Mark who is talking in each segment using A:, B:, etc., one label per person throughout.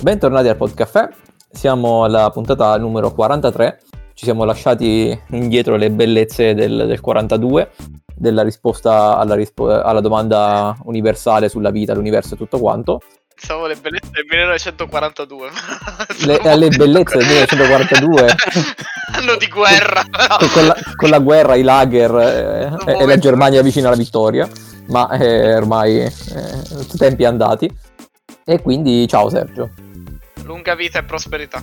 A: Bentornati al Podcaffè, siamo alla puntata numero 43, ci siamo lasciati indietro le bellezze del, del 42, della risposta alla, rispo- alla, domanda universale sulla vita, l'universo e tutto quanto.
B: Pensavo le bellezze del 1942.
A: Le, le bellezze del 1942.
B: Anno di guerra.
A: Con la, con la guerra, i lager eh, e la Germania vicino alla vittoria, ma eh, ormai eh, tempi andati. E quindi ciao Sergio.
B: Lunga vita e prosperità.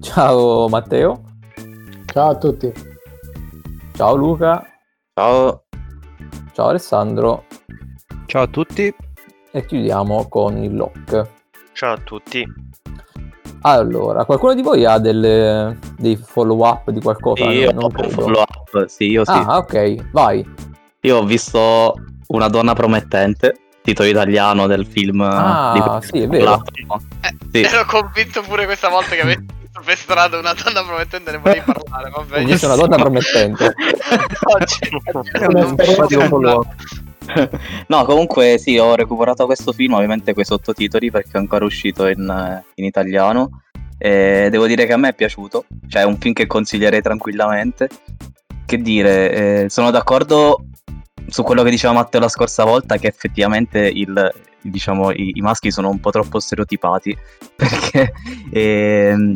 A: Ciao Matteo.
C: Ciao a tutti.
A: Ciao Luca.
D: Ciao.
A: Ciao Alessandro.
E: Ciao a tutti.
A: E chiudiamo con il lock.
F: Ciao a tutti.
A: Allora, qualcuno di voi ha delle, dei follow up di qualcosa?
D: Io non ho follow up, sì, io sì.
A: Ah, ok, vai.
D: Io ho visto Una donna promettente, titolo italiano del film.
A: Ah, sì, è vero.
B: Eh, sì. Ero convinto pure questa volta che avessi visto per strada una donna promettente ne volevi parlare, vabbè.
A: Ho visto una donna promettente.
D: no, comunque sì, ho recuperato questo film, ovviamente quei sottotitoli perché è ancora uscito in, in italiano. E devo dire che a me è piaciuto, cioè è un film che consiglierei tranquillamente. Che dire, eh, sono d'accordo su quello che diceva Matteo la scorsa volta, che effettivamente il, diciamo, i, i, maschi sono un po' troppo stereotipati, perché eh,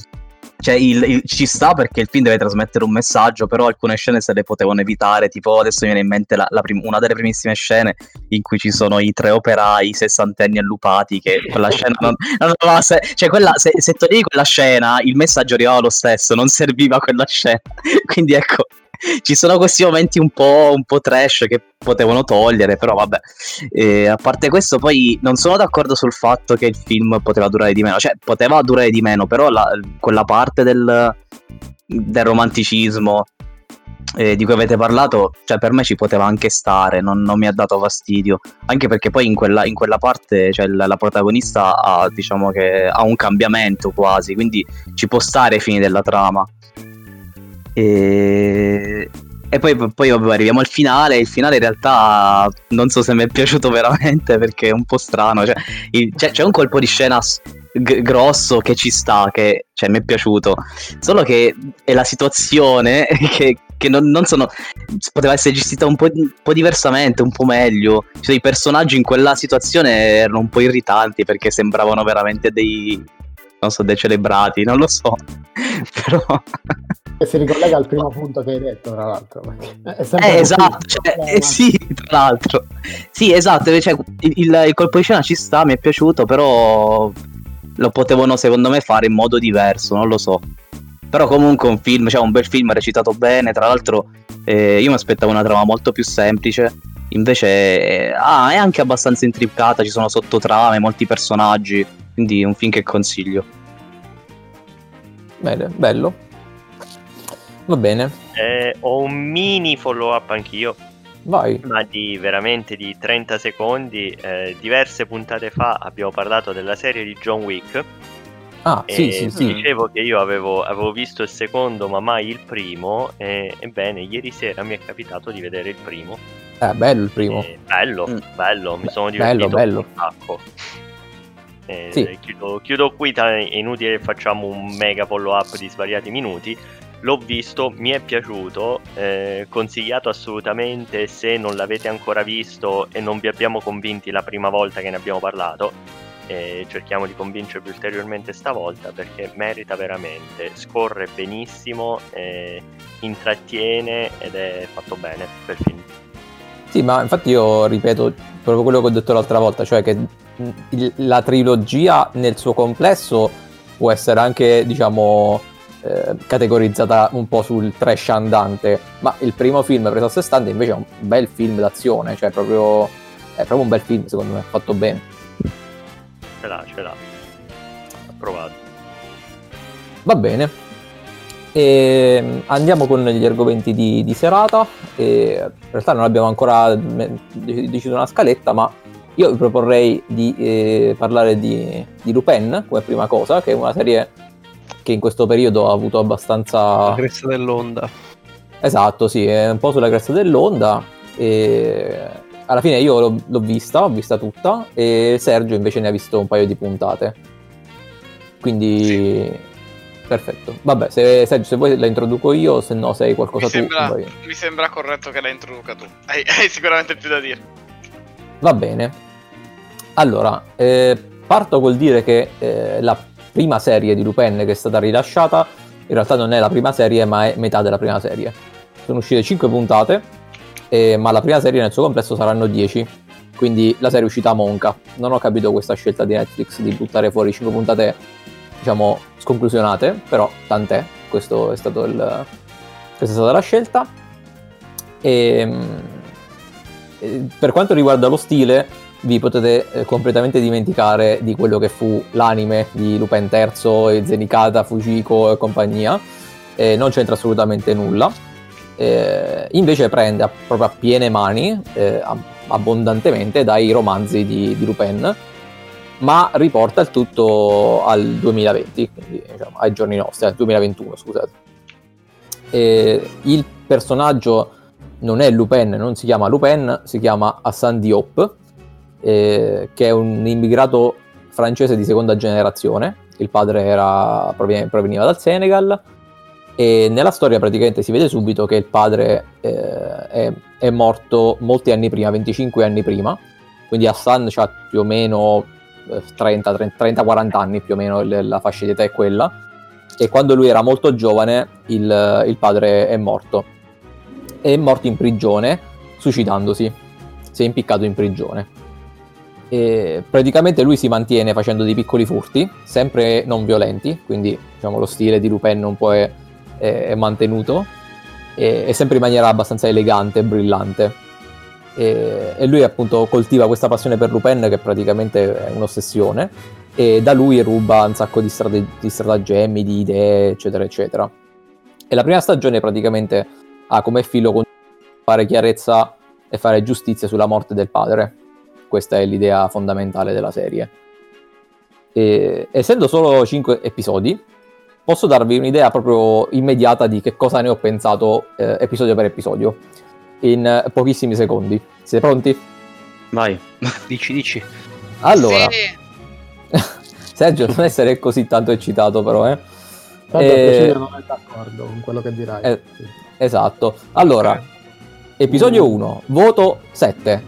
D: cioè, il, il, ci sta perché il film deve trasmettere un messaggio, però alcune scene se le potevano evitare, tipo adesso mi viene in mente la, la prim- una delle primissime scene in cui ci sono i tre operai, sessantenni allupati, che quella scena non... non, non se, cioè, quella, se, se toglievi quella scena, il messaggio arrivava lo stesso, non serviva quella scena. Quindi ecco, ci sono questi momenti un po', un po', trash che potevano togliere, però vabbè. E a parte questo, poi non sono d'accordo sul fatto che il film poteva durare di meno, cioè poteva durare di meno, però la, quella parte del, del romanticismo eh, di cui avete parlato, cioè per me ci poteva anche stare, non, non mi ha dato fastidio, anche perché poi in quella, in quella parte cioè, la, la, protagonista ha, diciamo che ha un cambiamento quasi, quindi ci può stare ai fini della trama. E, e poi, poi vabbè, arriviamo al finale. Il finale in realtà non so se mi è piaciuto veramente perché è un po' strano. Cioè, il, cioè, c'è un colpo di scena g- grosso che ci sta, che cioè, mi è piaciuto. Solo che è la situazione che, che non, non, sono. poteva essere gestita un po', un po', diversamente, un po' meglio. Cioè, i personaggi in quella situazione erano un po' irritanti perché sembravano veramente dei. Non so, dei celebrati, non lo so. Però.
C: Che si ricollega al primo punto che hai detto, tra l'altro.
D: Eh, esatto, cioè, eh, sì, tra l'altro. Sì, esatto, cioè, il, il, colpo di scena ci sta, mi è piaciuto, però lo potevano secondo me fare in modo diverso, non lo so. Però comunque un film, cioè un bel film recitato bene, tra l'altro eh, io mi aspettavo una trama molto più semplice, invece eh, ah, è anche abbastanza intricata, ci sono sottotrame, molti personaggi, quindi è un film che consiglio.
A: Bene, bello. Va bene.
F: Eh, ho un mini follow up anch'io.
A: Vai.
F: Ma di veramente di 30 secondi. Eh, diverse puntate fa abbiamo parlato della serie di John Wick.
A: Ah, sì, sì, sì.
F: Dicevo che io avevo, avevo, visto il secondo, ma mai il primo. E, ebbene, ieri sera mi è capitato di vedere il primo.
A: Eh, bello il primo.
F: E, bello, mm. bello, mi sono divertito
A: bello, bello.
F: un sacco. Eh, sì. chiudo, chiudo, qui, è inutile che facciamo un mega follow up di svariati minuti l'ho visto, mi è piaciuto, eh, consigliato assolutamente se non l'avete ancora visto e non vi abbiamo convinti la prima volta che ne abbiamo parlato. Eh, cerchiamo di convincervi ulteriormente stavolta perché merita veramente, scorre benissimo, eh, intrattiene ed è fatto bene per film.
A: Sì, ma infatti io ripeto proprio quello che ho detto l'altra volta, cioè che la trilogia nel suo complesso può essere anche, diciamo, eh, categorizzata un po' sul trash andante, ma il primo film preso a sé stante invece è un bel film d'azione, cioè proprio, è proprio un bel film secondo me, fatto bene.
F: Ce l'ha, ce l'ha. Approvato.
A: Va bene. E andiamo con gli argomenti di, di serata. E in realtà non abbiamo ancora deciso una scaletta, ma io vi proporrei di eh, parlare di, di Lupin come prima cosa, che è una serie che in questo periodo ha avuto abbastanza...
E: La cresta dell'onda.
A: Esatto, sì, è un po' sulla cresta dell'onda e alla fine io l'ho, l'ho vista, l'ho vista tutta e Sergio invece ne ha visto un paio di puntate. Quindi perfetto. Vabbè, se, Sergio, se vuoi la introduco io, se no sei qualcosa
B: Mi
A: tu.
B: sembra,
A: vai.
B: mi sembra corretto che la introduca tu. Hai, hai sicuramente più da dire.
A: Va bene. Allora, eh, parto col dire che eh, la prima serie di Lupin che è stata rilasciata in realtà non è la prima serie, ma è metà della prima serie. Sono uscite 5 puntate, eh, ma la prima serie nel suo complesso saranno 10. Quindi la serie è uscita a monca. Non ho capito questa scelta di Netflix di buttare fuori 5 puntate, diciamo, sconclusionate, però tant'è. Il, questa è stata la scelta. E, eh, per quanto riguarda lo stile, vi potete eh, completamente dimenticare di quello che fu l'anime di Lupin III e Zenikata, Fujiko e compagnia. Eh, non c'entra assolutamente nulla. Eh, invece prende a- proprio a piene mani, eh, ab- abbondantemente, dai romanzi di, di Lupin, ma riporta il tutto al 2020, quindi diciamo, ai giorni nostri, al 2021, scusate. E il personaggio non è Lupin, non si chiama Lupin, si chiama Hassan Diop, eh, che è un immigrato francese di seconda generazione. Il padre era- proveniva dal Senegal e nella storia praticamente si vede subito che il padre eh, è, è morto molti anni prima, 25 anni prima, quindi Hassan ha più o meno eh, 30, 30-40 anni più o meno, la fascia di età è quella, e quando lui era molto giovane il, il padre è morto. È morto in prigione, suicidandosi, si è impiccato in prigione. E praticamente lui si mantiene facendo dei piccoli furti, sempre non violenti, quindi diciamo, lo stile di Lupin un po' è, è- è mantenuto, e, e sempre in maniera abbastanza elegante e brillante. E, e lui appunto coltiva questa passione per Lupin che praticamente è un'ossessione, e da lui ruba un sacco di, strate- di stratagemmi, di idee, eccetera, eccetera. E la prima stagione praticamente ha come filo conduttore fare chiarezza e fare giustizia sulla morte del padre. Questa è l'idea fondamentale della serie. E, essendo solo 5 episodi, posso darvi un'idea proprio immediata di che cosa ne ho pensato eh, episodio per episodio, in eh, pochissimi secondi. Siete pronti?
D: Vai.
E: Dici, dici.
A: Allora,
B: Sì,
A: Sergio, non essere così tanto eccitato però, eh.
C: Tanto
A: Eh,
C: prescindere non è d'accordo con quello che dirai.
A: eh,
C: Sì.
A: Esatto. Allora, episodio 1, voto 7.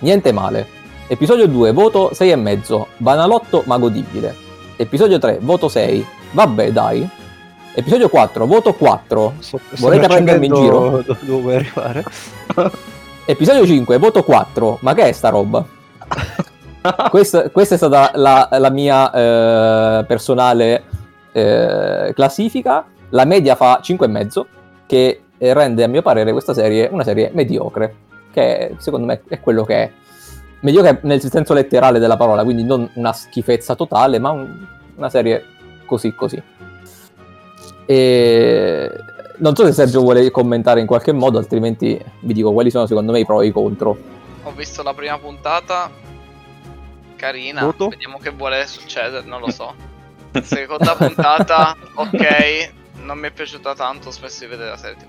A: Niente male. Episodio 2, voto 6,5. Banalotto ma godibile. Episodio 3, voto 6. Vabbè, dai. Episodio 4, voto 4.
E: Sto- sto
A: Volete prendermi in
E: do- Dove vuoi arrivare?
A: Episodio 5, voto 4. Ma che è sta roba? questa, questa è stata la, la mia eh, personale eh, classifica. La media fa 5,5, che rende a mio parere questa serie una serie mediocre, che secondo me è quello che è. Mediocre nel senso letterale della parola, quindi non una schifezza totale, ma un- una serie così così. E non so se Sergio vuole commentare in qualche modo, altrimenti vi dico quali sono secondo me i pro e i contro.
B: ho visto la prima puntata. Carina.
E: Voto?
B: Vediamo che vuole succedere, non lo so. Seconda puntata, ok. Non mi è piaciuta tanto, ho smesso di vedere la serie. TV.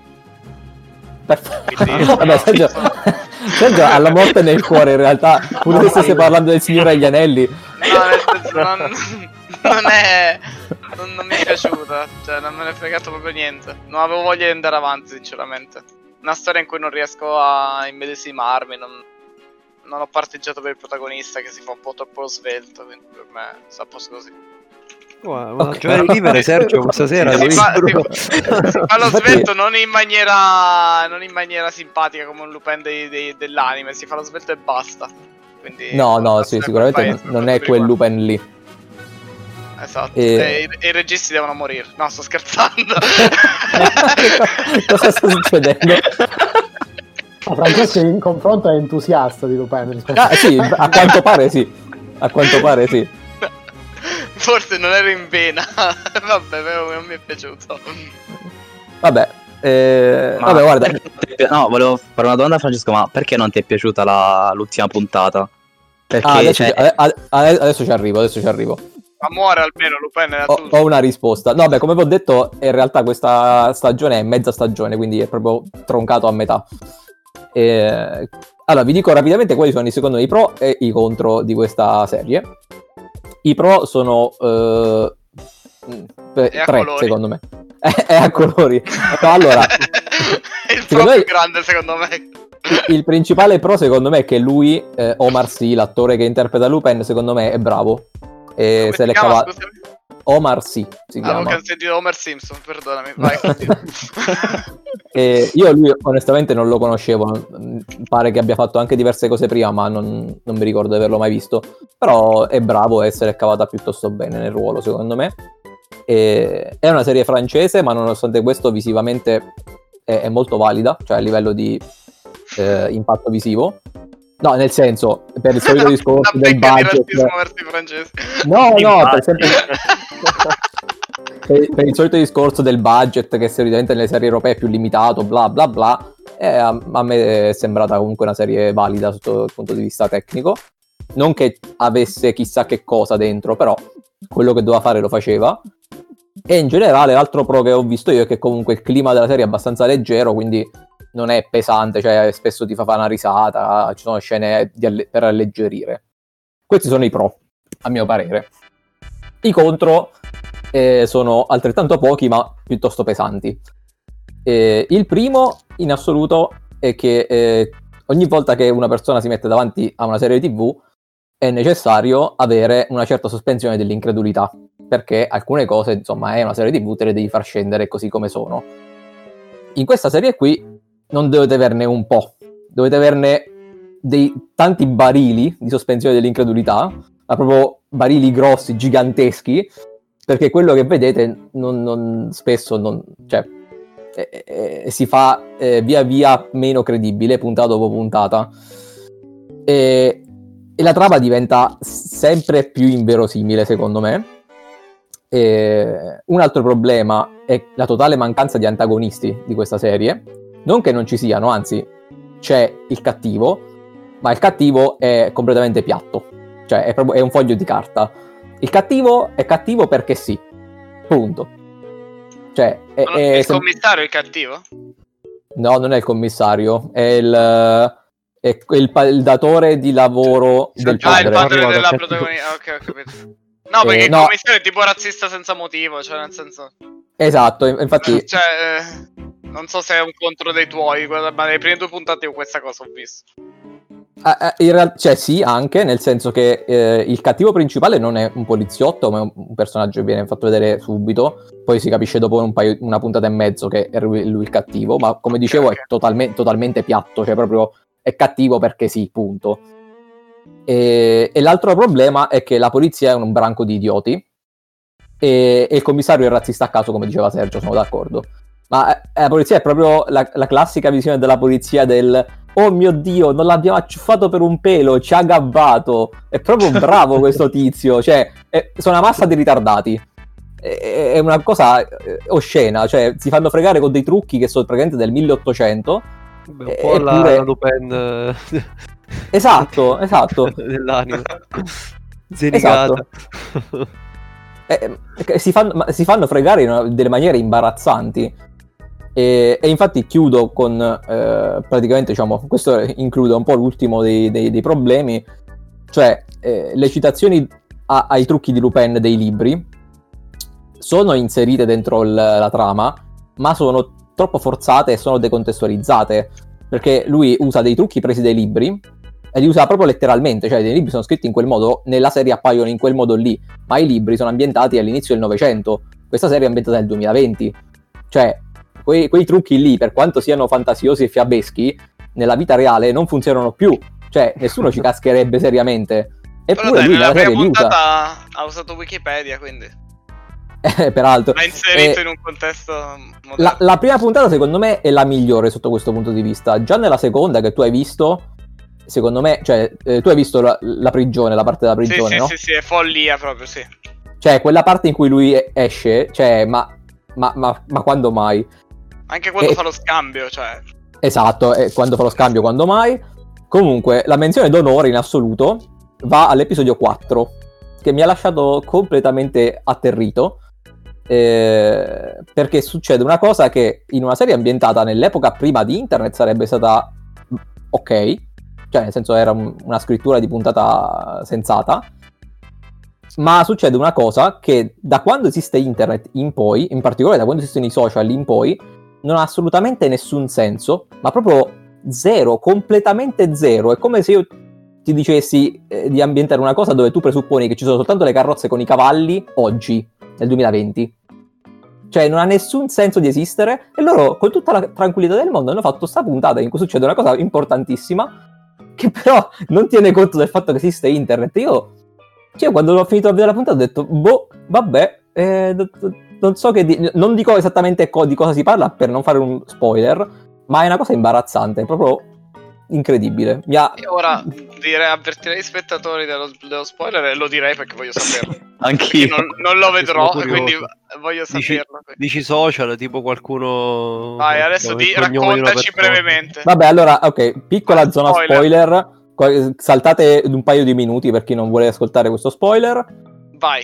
A: Perfetto.
B: Quindi-
A: Vabbè, Sergio, Sergio ha la morte nel cuore in realtà, pure se stesse parlando del Signore agli Anelli.
B: No, nel senso, non, non è. Non, non mi è piaciuta. Cioè, non me ne è fregato proprio niente. Non avevo voglia di andare avanti, sinceramente. Una storia in cui non riesco a immedesimarmi. Non, non ho parteggiato per il protagonista che si fa un po' troppo svelto. Quindi per me sta a posto così.
E: Guarda, ma
A: Ok.
E: giocare libere Sergio questa sera.
B: Si fa, si- si fa lo svelto non in maniera. Non in maniera simpatica come un Lupin dei- dei- dell'anime. Si fa lo svelto e basta. Quindi,
A: No, no, sì, sicuramente
B: paese,
A: non, non è quel. Lupin lì.
B: Esatto.
A: E-
B: E... i, e i registi devono morire. No, sto scherzando.
A: Cosa sta succedendo?
C: Ah, Francesco in confronto è entusiasta di Lupin
A: Ah, sì, a quanto pare sì. A quanto pare sì.
B: Forse non ero in vena. Vabbè, però non mi è piaciuto.
A: Vabbè, eh,
D: Ma
A: vabbè, guarda,
D: è pi- No, volevo fare una domanda a Francesco, ma perché non ti è piaciuta la- l'ultima puntata? Perché
A: Ah, adesso,
D: cioè,
A: ci- adesso ci arrivo, adesso ci arrivo.
B: Ma muore almeno Lupin
A: Ho, ho una risposta. No, beh, come vi ho detto, in realtà questa stagione è mezza stagione, quindi è proprio troncato a metà. E- Allora, vi dico rapidamente quali sono i secondo me i pro e i contro di questa serie. I pro sono eh, tre,
B: colori.
A: secondo me. È a colori. allora,
B: è il pro
A: me-
B: più grande secondo me.
A: il principale pro secondo me è che lui, eh, Omar Sy, l'attore che interpreta Lupin, secondo me è bravo. E se l'è cavato. Omar Sy si
B: Avevo
A: chiama.
B: sentito Homer Simpson, perdonami. Vai.
A: E io lui onestamente non lo conoscevo, mm, pare che abbia fatto anche diverse cose prima, ma non, non mi ricordo di averlo mai visto. Però è bravo e se l'è cavata piuttosto bene nel ruolo, secondo me. E- è una serie francese, ma nonostante questo visivamente è, è molto valida, cioè a livello di eh, impatto visivo. No, nel senso, per il solito discorso del budget... No, no, per, esempio, per, per il solito discorso del budget che solitamente nelle serie europee è più limitato, bla bla bla, eh, a, a me è sembrata comunque una serie valida sotto il punto di vista tecnico. Non che avesse chissà che cosa dentro, però quello che doveva fare lo faceva. E in generale l'altro pro che ho visto io è che comunque il clima della serie è abbastanza leggero, quindi non è pesante, cioè spesso ti fa fare una risata, ci sono scene alle- per alleggerire. Questi sono i pro, a mio parere. I contro eh, sono altrettanto pochi, ma piuttosto pesanti. Eh, il primo, in assoluto, è che eh, ogni volta che una persona si mette davanti a una serie TV è necessario avere una certa sospensione dell'incredulità, perché alcune cose, insomma, è una serie TV, te le devi far scendere così come sono. In questa serie qui non dovete averne un po', dovete averne dei tanti barili di sospensione dell'incredulità, ma proprio barili grossi, giganteschi, perché quello che vedete non, non- spesso non, cioè, eh, eh, si fa eh, via via meno credibile, puntata dopo puntata. E, e la trama diventa sempre più inverosimile, secondo me. E un altro problema è la totale mancanza di antagonisti di questa serie. Non che non ci siano, anzi, c'è il cattivo, ma il cattivo è completamente piatto. Cioè, è, proprio, è un foglio di carta. Il cattivo è cattivo perché sì. Punto. Cioè, è, è
B: il
A: sem-
B: commissario è il cattivo?
A: No, non è il commissario, è il, è il, pa- il datore di lavoro
E: Sì,
A: del
E: sì,
B: Ah, il
A: padre.
E: padre.
B: padre
E: Arrivato
B: della protagonista. Ok, ho capito. No, perché
A: Eh,
B: il
A: no.
B: commissario è tipo razzista senza motivo, cioè nel senso...
A: Esatto, infatti
B: Cioè, eh, non so se è un contro dei tuoi, ma nelle prime due puntate io questa cosa ho visto.
A: Ah, eh, in real- cioè sì, anche nel senso che eh, il cattivo principale non è un poliziotto, ma è un, personaggio che viene fatto vedere subito. Poi si capisce dopo un paio- una puntata e mezzo che è lui, lui il cattivo. Ma come dicevo, è totalme- totalmente piatto, cioè proprio è cattivo perché sì, punto. E, e l'altro problema è che la polizia è un branco di idioti. E, e il commissario è razzista a caso, come diceva Sergio, sono d'accordo. Ma eh, la polizia è proprio la, la classica visione della polizia del oh mio dio, non l'abbiamo acciuffato per un pelo, ci ha gabbato. È proprio bravo questo tizio, cioè, è- sono una massa di ritardati. È, è una cosa eh, oscena, cioè, si fanno fregare con dei trucchi che sono praticamente del 1800.
E: Beh, un po' la, la Lupin eh,
A: Esatto, esatto.
E: dell'anima. Zenigata.
A: Eh, eh, si, fanno, si fanno fregare in una- delle maniere imbarazzanti. E, e infatti chiudo con eh, praticamente, diciamo, questo include un po' l'ultimo dei, dei- dei problemi, cioè eh, le citazioni a- ai trucchi di Lupin dei libri sono inserite dentro il- la trama, ma sono troppo forzate e sono decontestualizzate, perché lui usa dei trucchi presi dai libri e li usa proprio letteralmente, cioè i libri sono scritti in quel modo, nella serie appaiono in quel modo lì, ma i libri sono ambientati all'inizio del Novecento, questa serie è ambientata nel 2020, cioè quei, quei trucchi lì, per quanto siano fantasiosi e fiabeschi, nella vita reale non funzionano più, cioè nessuno ci cascherebbe seriamente,
B: Però
A: eppure
B: dai,
A: lui
B: nella prima puntata ha usato Wikipedia, quindi
A: Eh, peraltro.
B: l'ha inserito
A: Eh,
B: in un contesto.
A: La, la prima puntata, secondo me, è la migliore sotto questo punto di vista. Già nella seconda che tu hai visto, secondo me, cioè, eh, tu hai visto la, la prigione, la parte della
B: sì,
A: prigione,
B: sì,
A: no?
B: sì, sì, è follia proprio, sì.
A: Cioè, quella parte in cui lui esce, cioè, ma, ma, ma, ma quando mai?
B: Anche quando
A: Eh,
B: fa lo scambio, cioè...
A: Esatto, e quando fa lo scambio, quando mai? Comunque, la menzione d'onore in assoluto va all'episodio 4, che mi ha lasciato completamente atterrito. eh, perché succede una cosa che in una serie ambientata nell'epoca prima di internet sarebbe stata ok, cioè nel senso era un- una scrittura di puntata sensata. Ma succede una cosa che da quando esiste internet in poi, in particolare da quando esistono i social in poi, non ha assolutamente nessun senso, ma proprio zero, completamente zero. È come se io ti dicessi eh, di ambientare una cosa dove tu presupponi che ci sono soltanto le carrozze con i cavalli oggi, nel 2020. Cioè, non ha nessun senso di esistere. E loro, con tutta la tranquillità del mondo, hanno fatto questa puntata in cui succede una cosa importantissima, che però non tiene conto del fatto che esiste internet. Io, cioè, quando ho finito la puntata, ho detto, boh, vabbè, eh, non so che di- non dico esattamente co- di cosa si parla per non fare un spoiler, ma è una cosa imbarazzante, è proprio incredibile. Mi ha...
B: E ora direi, avvertirei i spettatori dello, dello spoiler e lo direi perché voglio saperlo.
D: Anch'io.
B: Io non, non lo vedrò, quindi voglio
E: Dici,
B: saperlo.
E: dici social, tipo qualcuno...
B: Vai, adesso di, raccontaci brevemente.
A: Vabbè, allora, ok, piccola
B: Ah,
A: zona
B: spoiler.
A: spoiler. Saltate un paio di minuti per chi non vuole ascoltare questo spoiler.
B: Vai.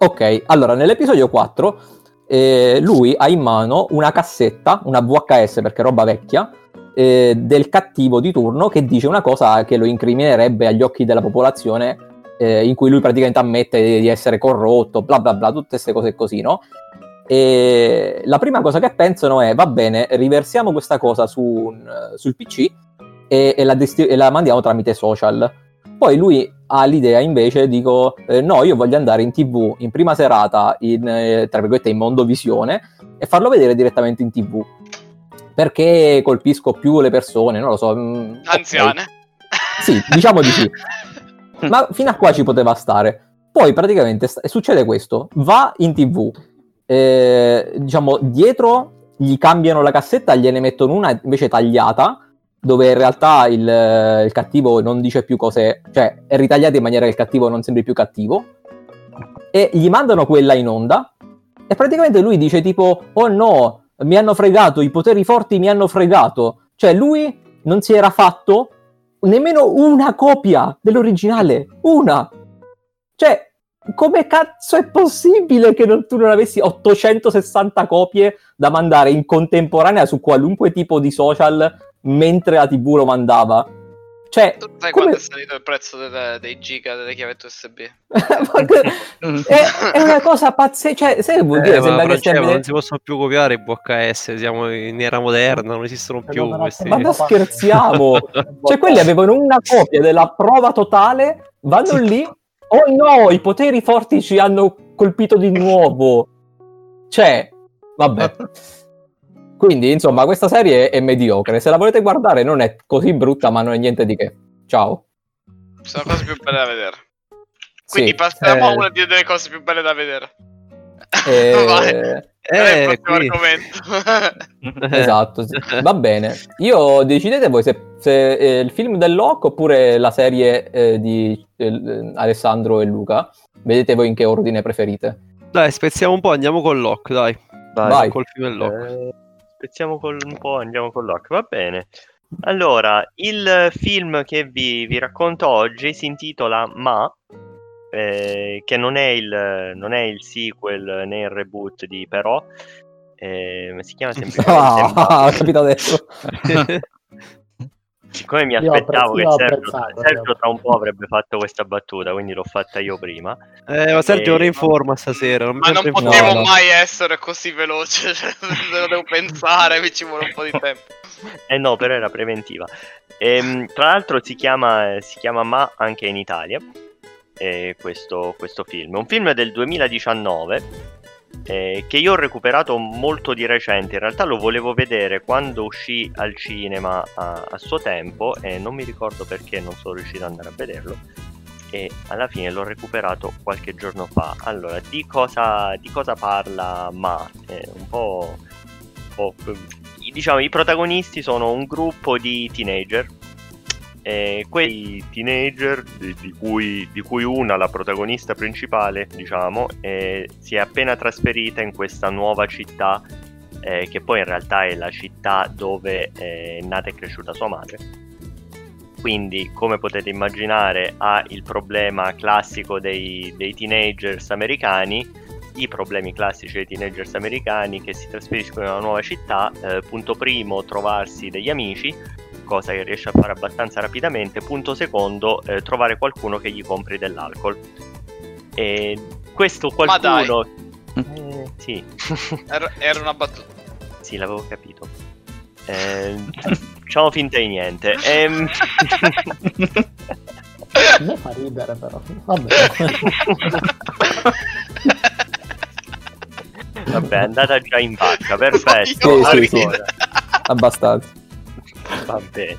A: Ok, allora nell'episodio 4 eh, lui ha in mano una cassetta, una VHS perché è roba vecchia, eh, del cattivo di turno che dice una cosa che lo incriminerebbe agli occhi della popolazione, eh, in cui lui praticamente ammette di essere corrotto, bla bla bla, tutte queste cose così, no? E la prima cosa che pensano è, va bene, riversiamo questa cosa su sul PC e, e la desti- e la mandiamo tramite social. Poi lui ha l'idea invece, dico, eh, no, io voglio andare in tv in prima serata, in, eh, tra virgolette, in mondovisione, e farlo vedere direttamente in tv. Perché colpisco più le persone, non lo so. mm, ok.
B: Anziane.
A: Sì, diciamo di sì. Ma fino a qua ci poteva stare. Poi praticamente sta- succede questo, va in tv, eh, diciamo dietro gli cambiano la cassetta, gliene mettono una invece tagliata, dove in realtà il, il cattivo non dice più cose, cioè è ritagliata in maniera che il cattivo non sembri più cattivo, e gli mandano quella in onda, e praticamente lui dice tipo, oh no, mi hanno fregato, i poteri forti mi hanno fregato, cioè lui non si era fatto nemmeno una copia dell'originale, una. Cioè, come cazzo è possibile che non- tu non avessi 860 copie da mandare in contemporanea su qualunque tipo di social mentre la TV lo mandava? Cioè,
B: Tu sai
A: come-
B: quanto è salito il prezzo delle- dei giga delle chiavette USB?
A: ma è, è una cosa pazzesca. Cioè, sai che vuol dire?
E: Eh, ma
A: Sembra che stia
E: non si possono più copiare i VHS, siamo in era moderna, non esistono più
C: no,
E: questi...
A: Ma scherziamo! Cioè, quelli avevano una copia della prova totale, vanno lì, oh no, i poteri forti ci hanno colpito di nuovo. Cioè, vabbè. Quindi, insomma, questa serie è mediocre. Se la volete guardare non è così brutta, ma non è niente di che. Ciao.
B: Sono cose più belle da vedere. Quindi
A: Sì,
B: passiamo a
E: eh.
B: una delle cose più belle da vedere.
A: eh,
B: Vai.
E: Eh,
B: il prossimo
E: qui-
B: argomento?
A: Esatto, sì. va bene. Io decidete voi se, se è il film del Loc oppure la serie eh, di eh, Alessandro e Luca. Vedete voi in che ordine preferite.
E: Dai, spezziamo un po', andiamo con Lock, dai.
A: Vai.
E: Col film del Lock.
F: Spezziamo col, un po', andiamo con Lock, va bene. Allora, il film che vi, vi racconto oggi si intitola Ma, eh, che non è, il, non è il sequel né il reboot di Però, eh, ma si chiama Ma.
A: Ah, ho capito adesso.
F: Siccome mi aspettavo che Sergio, Sergio
C: io.
F: tra un po' avrebbe fatto questa battuta, quindi l'ho fatta io prima.
E: Eh, ma Sergio
F: Eh,
E: ora in forma stasera. Non
B: Ma non
A: No,
B: potevo
A: no.
B: mai essere così veloce, cioè, lo devo pensare, mi ci vuole un po' di tempo.
F: Eh no, però era preventiva. Ehm, tra l'altro si chiama, si chiama Ma anche in Italia, eh, questo, questo film. Un film del 2019 eh, che io ho recuperato molto di recente. In realtà lo volevo vedere quando uscì al cinema a, a suo tempo e non mi ricordo perché non sono riuscito ad andare a vederlo. E alla fine l'ho recuperato qualche giorno fa. Allora, di cosa, di cosa parla Ma? Eh, un po', un po' diciamo i protagonisti sono un gruppo di teenager e quei teenager di, di cui, di cui una la protagonista principale diciamo eh, si è appena trasferita in questa nuova città eh, che poi in realtà è la città dove è nata e cresciuta sua madre quindi come potete immaginare ha il problema classico dei, dei teenagers americani i problemi classici dei teenagers americani che si trasferiscono in una nuova città. Eh, punto primo, trovarsi degli amici. Cosa che riesce a fare abbastanza rapidamente. Punto secondo, eh, trovare qualcuno che gli compri dell'alcol. E questo qualcuno... Eh, sì.
B: Era, era una battuta.
F: Sì, l'avevo capito. Eh, facciamo finta di niente. Ehm...
C: A me fa ridere però. Vabbè.
F: Vabbè, è andata già in vacca, perfetto.
A: Sì, sì, sì. Abbastanza.
F: Va bene.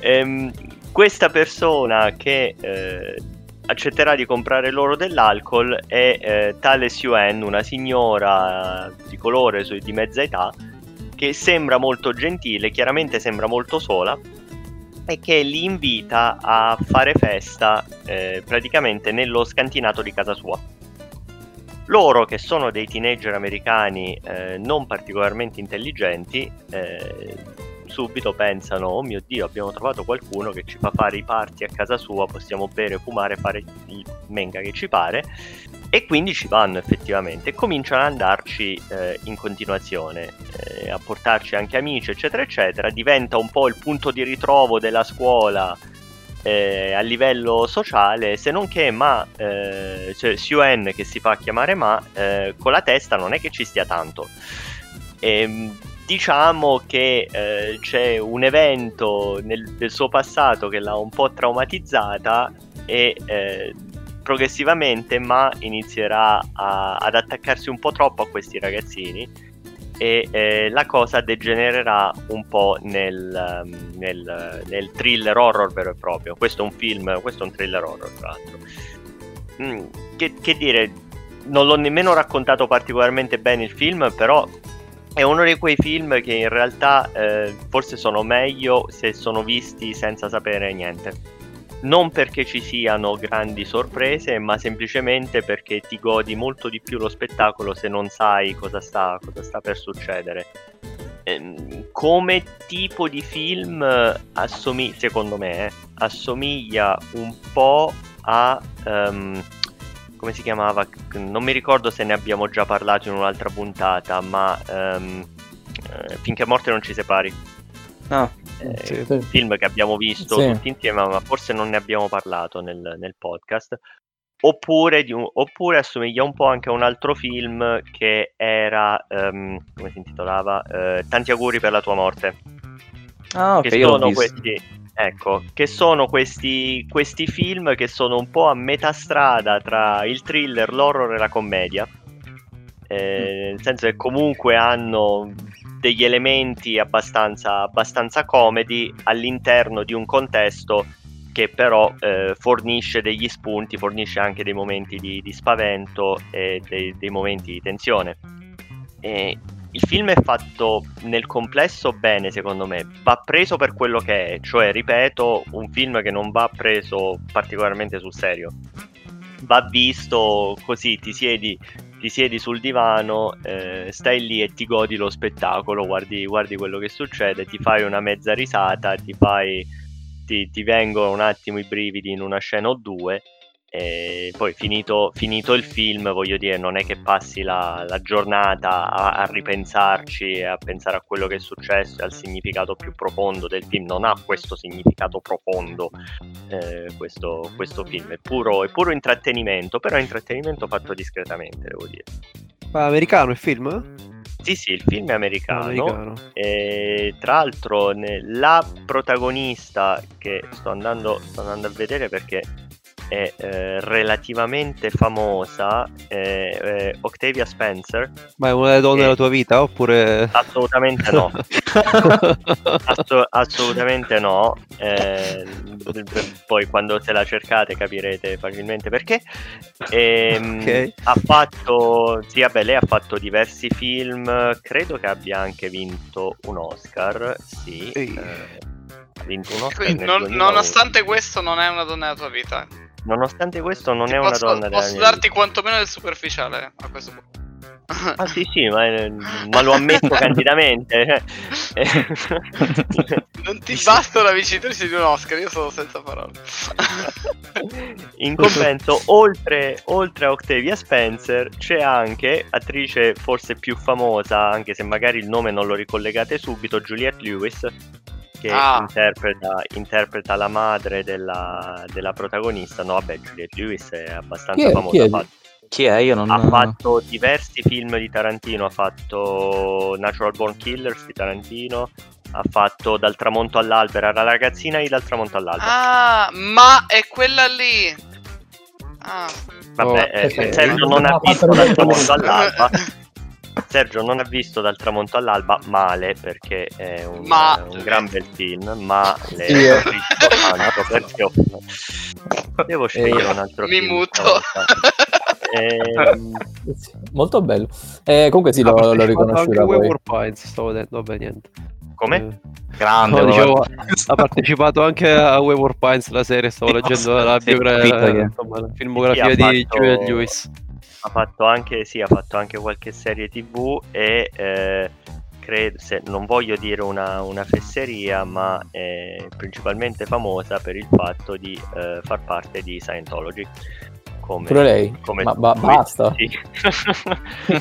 F: Ehm, questa persona che eh, accetterà di comprare loro dell'alcol è eh, tale Suen, una signora di colore di mezza età, che sembra molto gentile, chiaramente sembra molto sola, e che li invita a fare festa eh, praticamente nello scantinato di casa sua. Loro, che sono dei teenager americani eh, non particolarmente intelligenti, eh, subito pensano: Oh mio dio, abbiamo trovato qualcuno che ci fa fare i party a casa sua, possiamo bere, fumare, fare il menga che ci pare. E quindi ci vanno effettivamente e cominciano ad andarci eh, in continuazione, eh, a portarci anche amici, eccetera, eccetera. Diventa un po' il punto di ritrovo della scuola eh, a livello sociale, se non che Ma, eh, cioè Suen che si fa chiamare Ma, eh, con la testa non è che ci stia tanto. Ehm, diciamo che eh, c'è un evento nel, del suo passato che l'ha un po' traumatizzata e eh, progressivamente Ma inizierà a- ad attaccarsi un po' troppo a questi ragazzini e eh, la cosa degenererà un po' nel, nel- nel thriller horror vero e proprio. Questo è un film, questo è un thriller horror tra l'altro. Mm, che, che dire, non l'ho nemmeno raccontato particolarmente bene il film, però è uno di quei film che in realtà eh, forse sono meglio se sono visti senza sapere niente. Non perché ci siano grandi sorprese, ma semplicemente perché ti godi molto di più lo spettacolo se non sai cosa sta, cosa sta per succedere. Ehm, come tipo di film eh, assomiglia, secondo me, eh, assomiglia un po' a... ehm, come si chiamava? Non mi ricordo se ne abbiamo già parlato in un'altra puntata, ma eh, Finché morte non ci separi.
D: No,
F: Eh,
A: Sì.
C: Sì.
F: film che abbiamo visto
A: Sì.
F: tutti insieme, ma forse non ne abbiamo parlato nel, nel podcast. Oppure, un- oppure assomiglia un po' anche a un altro film che era, ehm, come si intitolava? Eh, Tanti auguri per la tua morte.
D: Ah, ok,
F: che sono questi, ecco, che sono questi, questi film che sono un po' a metà strada tra il thriller, l'horror e la commedia. Eh, nel senso che comunque hanno degli elementi abbastanza, abbastanza comedy all'interno di un contesto che però eh, fornisce degli spunti, fornisce anche dei momenti di, di spavento e dei, dei momenti di tensione. E il film è fatto nel complesso bene, secondo me. Va preso per quello che è, cioè, ripeto, un film che non va preso particolarmente sul serio. Va visto così, ti siedi, ti siedi sul divano, eh, stai lì e ti godi lo spettacolo, guardi, guardi quello che succede, ti fai una mezza risata, ti fai. Ti, ti vengono un attimo i brividi in una scena o due. E poi finito, finito il film, voglio dire, non è che passi la, la giornata a, a ripensarci e a pensare a quello che è successo e al significato più profondo del film. Non ha questo significato profondo eh, questo, questo film, è puro, è puro intrattenimento, però è intrattenimento fatto discretamente, devo dire.
E: Ma americano il film?
F: Sì, sì, il film è americano.
E: Americano.
F: E tra l'altro la protagonista che sto andando, sto andando a vedere perché è eh, relativamente famosa è, è Octavia Spencer.
E: Ma è una delle donne
F: Eh.
E: della tua vita oppure...
F: Assolutamente no. Asso- assolutamente no. Eh, poi quando se la cercate capirete facilmente perché. Ehm,
E: Ok.
F: Ha fatto, sì, vabbè, lei ha fatto diversi film. Credo che abbia anche vinto un Oscar. Sì,
E: Ehi.
F: eh, ha vinto un Oscar.
B: Quindi, non-
F: 2001.
B: nonostante questo, non è una donna della tua vita.
F: Nonostante questo, non
B: Ti
F: è una
B: posso,
F: donna
B: Posso darti
F: vita.
B: quantomeno del superficiale a questo punto.
F: Ah sì sì, ma, ma lo ammetto candidamente. eh.
B: Non ti basta la vincitrice di un Oscar, io sono senza parole.
F: In compenso, oltre, oltre a Octavia Spencer, c'è anche attrice forse più famosa, anche se magari il nome non lo ricollegate subito, Juliette Lewis, che
B: Ah.
F: interpreta, interpreta la madre della, della protagonista. No, vabbè, Juliette Lewis è abbastanza
A: Chi è-
F: famosa.
A: chi è?
F: ha fatto-
D: Chi è? Io non...
F: ha fatto diversi film di Tarantino, ha fatto Natural Born Killers di Tarantino, ha fatto Dal tramonto all'alba, era la ragazzina di Dal tramonto all'alba.
B: Ah, ma è quella lì. Ah.
F: Vabbè,
A: Oh,
F: eh. Sergio non ha visto Dal tramonto all'alba. Sergio non ha visto Dal tramonto all'alba male perché è un,
B: Ma-
F: un gran bel film, ma le
A: Sì, eh.
F: ho visto tanto perché ho- devo scegliere un altro
B: Mi
F: film.
B: muto.
F: stavolta. Ehm,
A: Sì, Molto bello. Eh, comunque sì,
E: Ha
A: l'ho, l'ho riconosciuta
E: anche
A: poi.
E: Wayward Pines, stavo vedendo, vabbè niente.
F: come?
E: Eh,
D: Grande,
E: no, dicevo, ha partecipato anche a Wayward Pines, la serie, stavo leggendo la,
D: Sì, ho capito
E: biogra-
D: che-
E: insomma, la filmografia di
F: fatto-
E: Juliette Lewis.
F: Ha fatto anche sì, ha fatto anche qualche serie tv e eh, credo se, non voglio dire una, una fesseria ma è principalmente famosa per il fatto di eh, far parte di Scientology come,
A: Pure lei?
F: come
A: Ma ba-
F: tutti.
A: basta.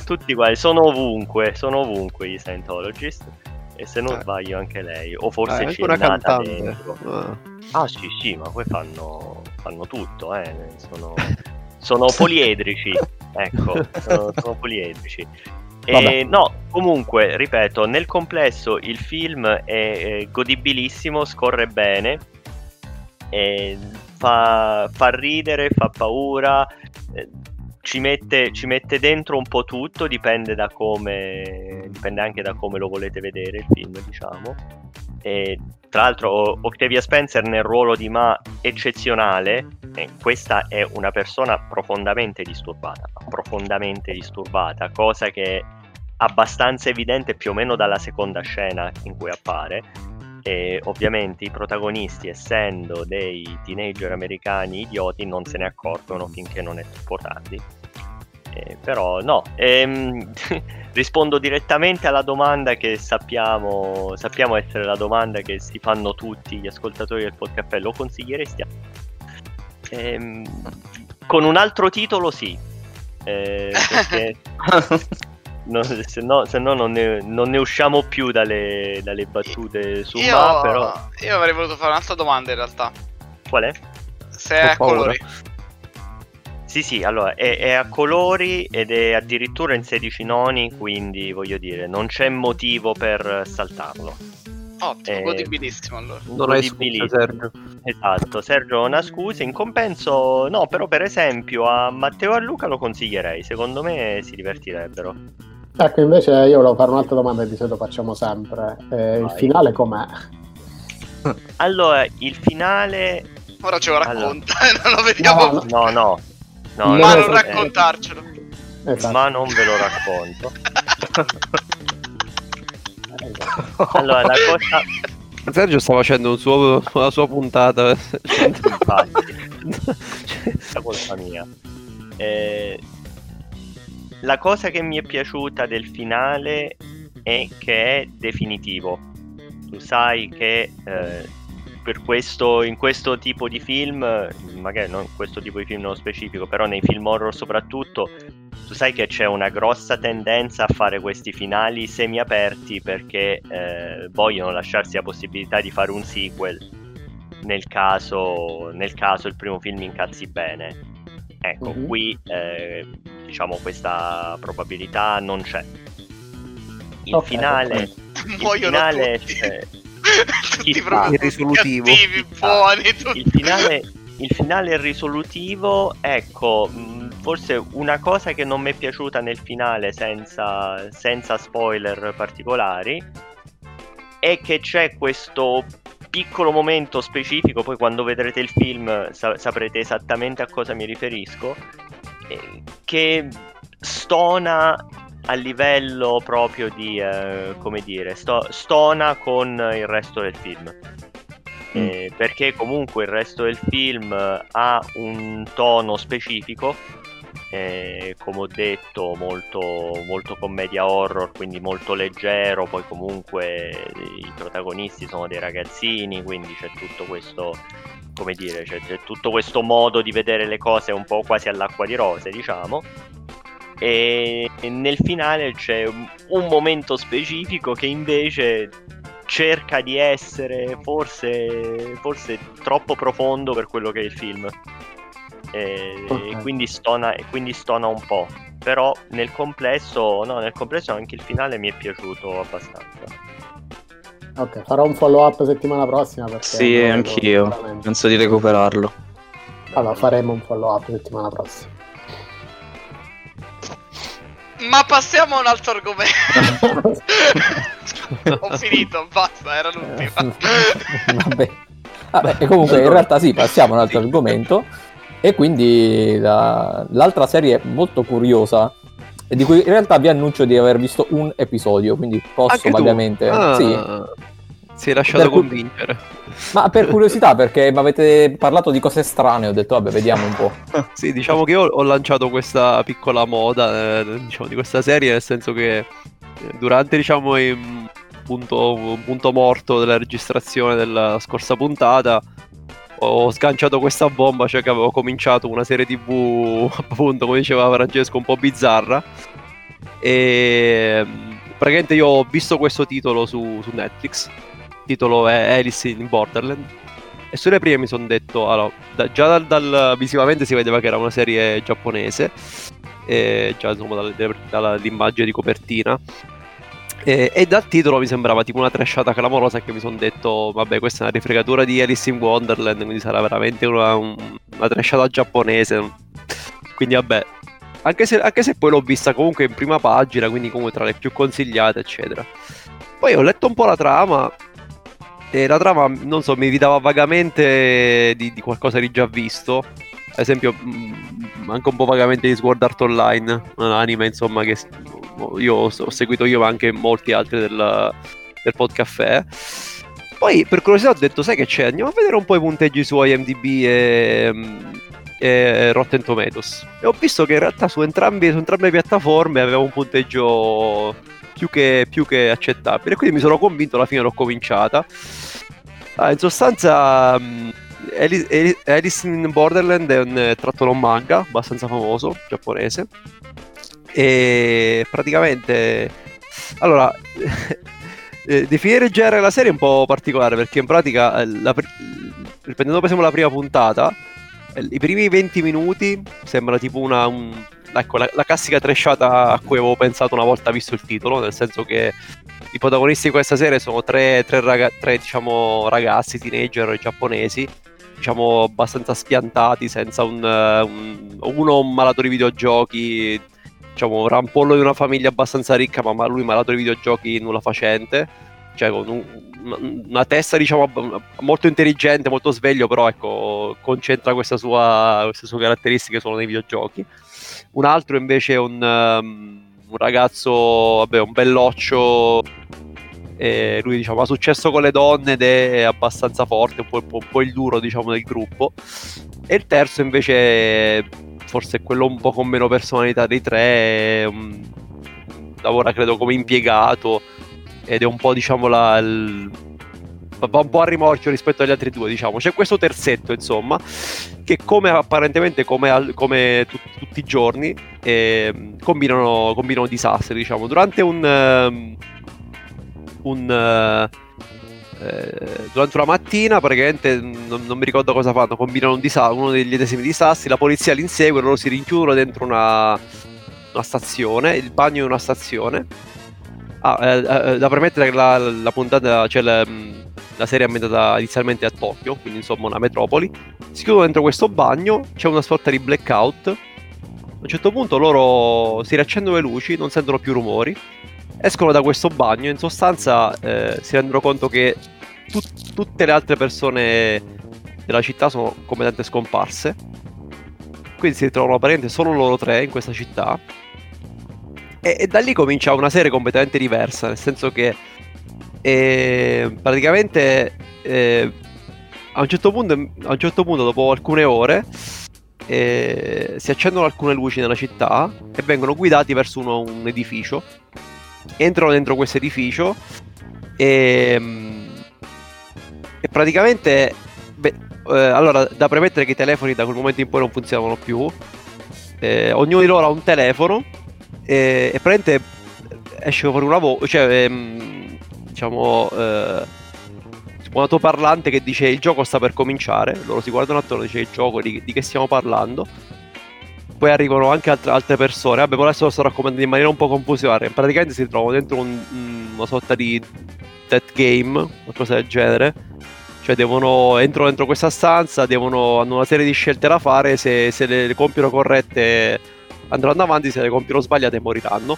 F: tutti quali sono ovunque sono ovunque i Scientologist e se non
E: Eh.
F: sbaglio anche lei o forse
E: è
F: ci
E: anche
F: è
E: una
F: nata
E: cantante.
F: dentro
E: Ah.
F: Ah sì sì, ma poi fanno, fanno tutto, eh. sono, sono poliedrici, ecco, sono, sono poliedrici. E, no, comunque, ripeto, nel complesso il film è, godibilissimo, scorre bene, fa, fa ridere, fa paura, eh, ci mette, ci mette dentro un po' tutto, dipende da come, dipende anche da come lo volete vedere il film, diciamo. E, tra l'altro Octavia Spencer nel ruolo di Ma eccezionale, e questa è una persona profondamente disturbata, profondamente disturbata, cosa che è abbastanza evidente più o meno dalla seconda scena in cui appare. E ovviamente i protagonisti, essendo dei teenager americani idioti, non se ne accorgono finché non è troppo tardi. Eh, però no, ehm, rispondo direttamente alla domanda che sappiamo, sappiamo essere la domanda che si fanno tutti gli ascoltatori del podcast. Lo consiglieresti? a- Ehm, con un altro titolo sì, eh, perché no, se no, se no non, ne, non ne usciamo più dalle, dalle battute su
B: io,
F: Ma, però
B: io avrei voluto fare un'altra domanda in realtà.
F: qual è?
B: Se è a
E: paura.
B: colori.
F: Sì, sì, allora è, è a colori ed è addirittura in 16 noni, quindi voglio dire, non c'è motivo per saltarlo.
B: Ottimo,
F: Eh,
B: godibilissimo allora.
E: Non hai. Sergio.
F: Esatto, Sergio non ha scuse, in compenso no, però per esempio a Matteo e a Luca lo consiglierei, secondo me si divertirebbero.
C: Ecco, invece io volevo fare un'altra domanda che di solito facciamo sempre. Eh, il finale com'è?
F: Allora, il finale...
B: Ora ce lo
F: Allora.
B: racconta, non lo vediamo.
C: No.
F: No, no, no,
C: Non
B: ma non
C: so.
B: raccontarcelo.
C: Esatto.
F: ma non ve lo racconto. Allora, la cosa...
E: Sergio sta facendo un suo- la sua puntata.
F: Infatti. la colpa mia. Eh, la cosa che mi è piaciuta del finale è che è definitivo. Tu sai che eh, per questo, in questo tipo di film, magari non questo tipo di film nello specifico, però nei film horror soprattutto, tu sai che c'è una grossa tendenza a fare questi finali semi-aperti perché eh, vogliono lasciarsi la possibilità di fare un sequel nel caso, nel caso il primo film incazzi bene. Ecco,
C: Mhm.
F: qui eh, diciamo questa probabilità non c'è. Il
C: Ok,
F: finale,
C: ok.
F: il
B: Muoiono
F: finale
B: tutti.
F: c'è-
B: tutti
E: fa? Il risolutivo.
B: cattivi, buoni, tutti.
F: il finale, il finale risolutivo, ecco, mh, forse una cosa che non mi è piaciuta nel finale senza, senza spoiler particolari è che c'è questo piccolo momento specifico, poi quando vedrete il film sa- saprete esattamente a cosa mi riferisco, eh, che stona a livello proprio di, eh, come dire, sto- stona con il resto del film. Eh, perché comunque il resto del film ha un tono specifico, eh, come ho detto, molto, molto commedia horror, quindi molto leggero, poi comunque i protagonisti sono dei ragazzini, quindi c'è tutto questo, come dire, c'è, c'è tutto questo modo di vedere le cose un po' quasi all'acqua di rose, diciamo. E nel finale c'è un momento specifico che invece cerca di essere forse, forse troppo profondo per quello che è il film. E,
C: Ok.
F: e quindi stona, e quindi stona un po'. Però nel complesso, no, nel complesso anche il finale mi è piaciuto abbastanza.
C: Ok, farò un follow up settimana prossima perché
D: Sì, anch'io.
C: veramente.
D: Penso di recuperarlo.
C: Allora, faremo un follow up settimana prossima.
B: Ma passiamo a un altro argomento. Ho finito, basta, era l'ultima.
A: Vabbè. Vabbè, e comunque in realtà sì, passiamo a un altro argomento. E quindi la- l'altra serie molto curiosa, e di cui in realtà vi annuncio di aver visto un episodio, quindi posso
E: Anche
A: vagamente...
E: Ah,
A: Sì,
E: Si è lasciato
A: Per
E: convincere.
A: ma per curiosità, perché mi avete parlato di cose strane, ho detto vabbè, vediamo un po'.
E: Sì, diciamo che io ho lanciato questa piccola moda eh, diciamo, di questa serie, nel senso che eh, durante diciamo, il punto, un punto morto della registrazione della scorsa puntata ho sganciato questa bomba, cioè che avevo cominciato una serie tv, appunto, come diceva Francesco, un po' bizzarra. E mm, praticamente io ho visto questo titolo su, su Netflix. Il titolo è Alice in Borderland. E sulle prime mi sono detto, allora, da- già dal, dal- visivamente si vedeva che era una serie giapponese, e già insomma dal- dall'immagine di copertina. E, e dal titolo mi sembrava tipo una trashata clamorosa che mi sono detto, vabbè, questa è una rifregatura di Alice in Wonderland, quindi sarà veramente una, un- una trashata giapponese. Quindi vabbè, anche se, anche se poi l'ho vista comunque in prima pagina, quindi comunque tra le più consigliate, eccetera. Poi ho letto un po' la trama e la trama, non so, mi ridava vagamente di, di qualcosa di già visto. Ad esempio, mh, anche un po' vagamente di Sword Art Online, un anime insomma che io ho seguito io ma anche molti altri del, del Podcaffè. Poi per curiosità ho detto, sai che c'è? Andiamo a vedere un po' i punteggi su IMDb e, e Rotten Tomatoes. E ho visto che in realtà su, entrambi, su entrambe le piattaforme aveva un punteggio più che, più che accettabile. Quindi mi sono convinto, alla fine l'ho cominciata. Ah, in sostanza, mh, Alice, in Borderland è un tratto un manga abbastanza famoso, giapponese. E praticamente, allora, eh, definire genere la serie è un po' particolare perché in pratica, eh, la, pr- riprendendo per esempio la prima puntata, eh, i primi 20 minuti sembra tipo una. un- ecco, la, la classica trashata a cui avevo pensato una volta visto il titolo, nel senso che i protagonisti di questa serie sono tre, tre raga- tre, diciamo, ragazzi, teenager giapponesi, diciamo abbastanza spiantati, senza un, eh, un- uno un malato di videogiochi, diciamo rampollo di una famiglia abbastanza ricca, ma lui malato di videogiochi nulla facente, cioè con un- una testa diciamo molto intelligente, molto sveglio, però ecco concentra sua, queste sue caratteristiche solo nei videogiochi. Un altro invece è un, um, un ragazzo, vabbè, un belloccio. E lui diciamo ha successo con le donne ed è abbastanza forte, un po', un po'- un po' il duro diciamo del gruppo. E il terzo invece, forse è quello un po' con meno personalità dei tre, un- lavora credo come impiegato ed è un po' diciamo la, il- va un po' a rimorchio rispetto agli altri due diciamo. C'è questo terzetto insomma che come apparentemente come, al- come tu- tutti i giorni ehm, combinano, combinano disastri diciamo. Durante un ehm, un eh, eh, durante una mattina praticamente non, non mi ricordo cosa fanno combinano un disa- uno degli edesimi disastri la polizia li insegue loro si rinchiudono dentro una, una stazione il bagno è una stazione Ah, eh, eh, da premettere che la, la puntata, cioè la, mh, la serie è ambientata inizialmente a Tokyo, quindi insomma una metropoli. Si chiudono dentro questo bagno, c'è una sorta di blackout. A un certo punto loro si riaccendono le luci, non sentono più rumori, escono da questo bagno e in sostanza eh, si rendono conto che tut- tutte le altre persone della città sono completamente scomparse. Quindi si ritrovano praticamente solo loro tre in questa città. E, e da lì comincia una serie completamente diversa, nel senso che eh, praticamente eh, a, un certo punto, a un certo punto, dopo alcune ore, eh, si accendono alcune luci nella città e vengono guidati verso uno- un edificio. Entrano dentro questo edificio e, e praticamente, beh, eh, allora, da premettere che i telefoni da quel momento in poi non funzionavano più. Eh, ognuno di loro ha un telefono e, e praticamente esce fuori una voce, cioè ehm, diciamo, eh, un autoparlante che dice il gioco sta per cominciare, loro si guardano attorno e dice il gioco, di, di che stiamo parlando. Poi arrivano anche altre, altre persone, vabbè, adesso lo sto raccontando in maniera un po' confusionaria, praticamente si trovano dentro un, una sorta di death game, qualcosa del genere, cioè devono, entrano dentro questa stanza, devono, hanno una serie di scelte da fare, se, se le, le compiono corrette andranno avanti, se le compiono sbagliate moriranno.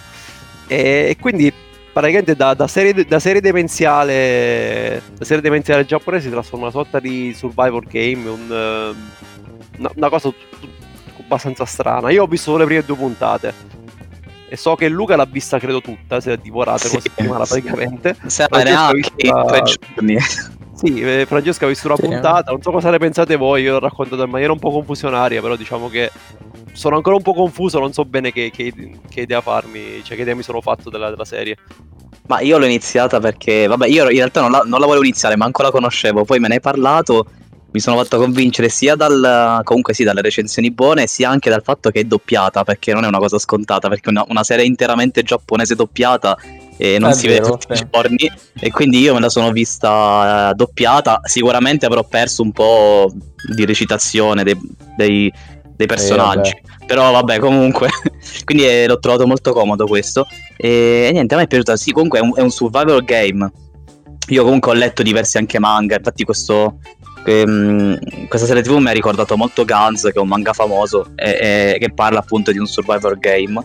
E: E, e quindi praticamente da, da, serie, da, serie, demenziale da serie demenziale giapponese si trasforma in una sorta di survival game, un, una, una, cosa abbastanza strana. Io ho visto solo le prime due puntate. E so che Luca l'ha vista, credo, tutta, si è divorata sì, settimana sì. praticamente.
D: Serve neanche tre giorni.
E: Sì, eh, Francesca ha visto una sì, puntata, non so cosa ne pensate voi, io l'ho raccontato in maniera un po' confusionaria, però diciamo che sono ancora un po' confuso, non so bene che, che, che idea farmi, cioè che idea mi sono fatto della, della, serie.
D: Ma io l'ho iniziata perché, vabbè, io in realtà non la, non la volevo iniziare, ma ancora la conoscevo, poi me ne hai parlato, mi sono fatto convincere sia dal, comunque sì, dalle recensioni buone, sia anche dal fatto che è doppiata, perché non è una cosa scontata, perché una, una serie interamente giapponese doppiata e non è si vero, vede tutti sì. i giorni. E quindi io me la sono vista uh, doppiata. Sicuramente avrò perso un po' di recitazione dei, dei, dei personaggi. eh, vabbè. però vabbè comunque. Quindi eh, l'ho trovato molto comodo questo. E, e, niente a me è piaciuta. Sì comunque è un, è un survival game. Io comunque ho letto diversi anche manga infatti questo ehm, questa serie tv mi ha ricordato molto Guns che è un manga famoso e, e, che parla appunto di un survival game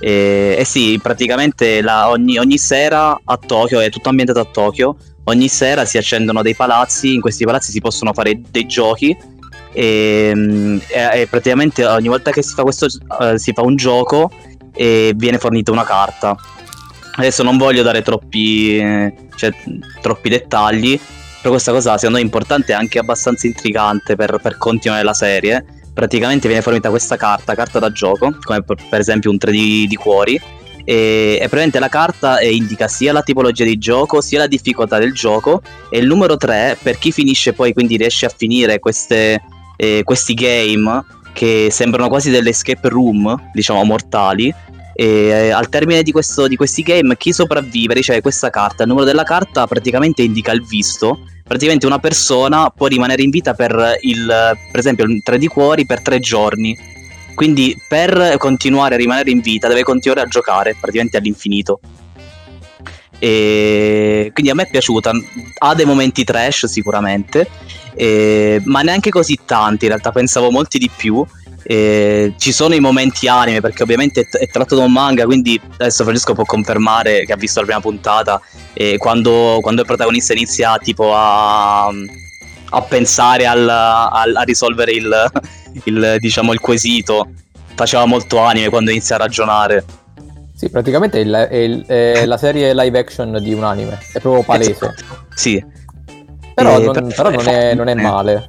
D: e, e sì, praticamente la, ogni, ogni, sera a Tokyo, è tutto ambientato a Tokyo, ogni sera si accendono dei palazzi, in questi palazzi si possono fare dei giochi e, e, e praticamente ogni volta che si fa, questo, uh, si fa un gioco e viene fornita una carta. Adesso non voglio dare troppi, cioè, troppi dettagli, però questa cosa secondo me è importante e anche abbastanza intrigante per, per continuare la serie. Praticamente viene fornita questa carta, carta da gioco, come per, esempio un 3 di, cuori, e, e praticamente la carta indica sia la tipologia di gioco sia la difficoltà del gioco. E il numero 3 per chi finisce poi quindi riesce a finire queste, eh, questi game che sembrano quasi delle escape room diciamo mortali e eh, al termine di, questo, di questi game chi sopravvive riceve questa carta il numero della carta praticamente indica il visto praticamente una persona può rimanere in vita per il, per esempio, il 3 di cuori per tre giorni. Quindi per continuare a rimanere in vita deve continuare a giocare praticamente all'infinito. E quindi a me è piaciuta. Ha dei momenti trash sicuramente, e... ma neanche così tanti. In realtà pensavo molti di più. E ci sono i momenti anime perché ovviamente è, tratto da un manga quindi adesso Francesco può confermare che ha visto la prima puntata e quando, quando il protagonista inizia tipo a, a pensare al, al, a risolvere il, il, diciamo, il quesito faceva molto anime quando inizia a ragionare
A: sì, praticamente è, il, è, il, è, la serie live action di un anime, è proprio palese.
D: Esatto. Sì.
A: Però, non, però, però non, è, non, è, male.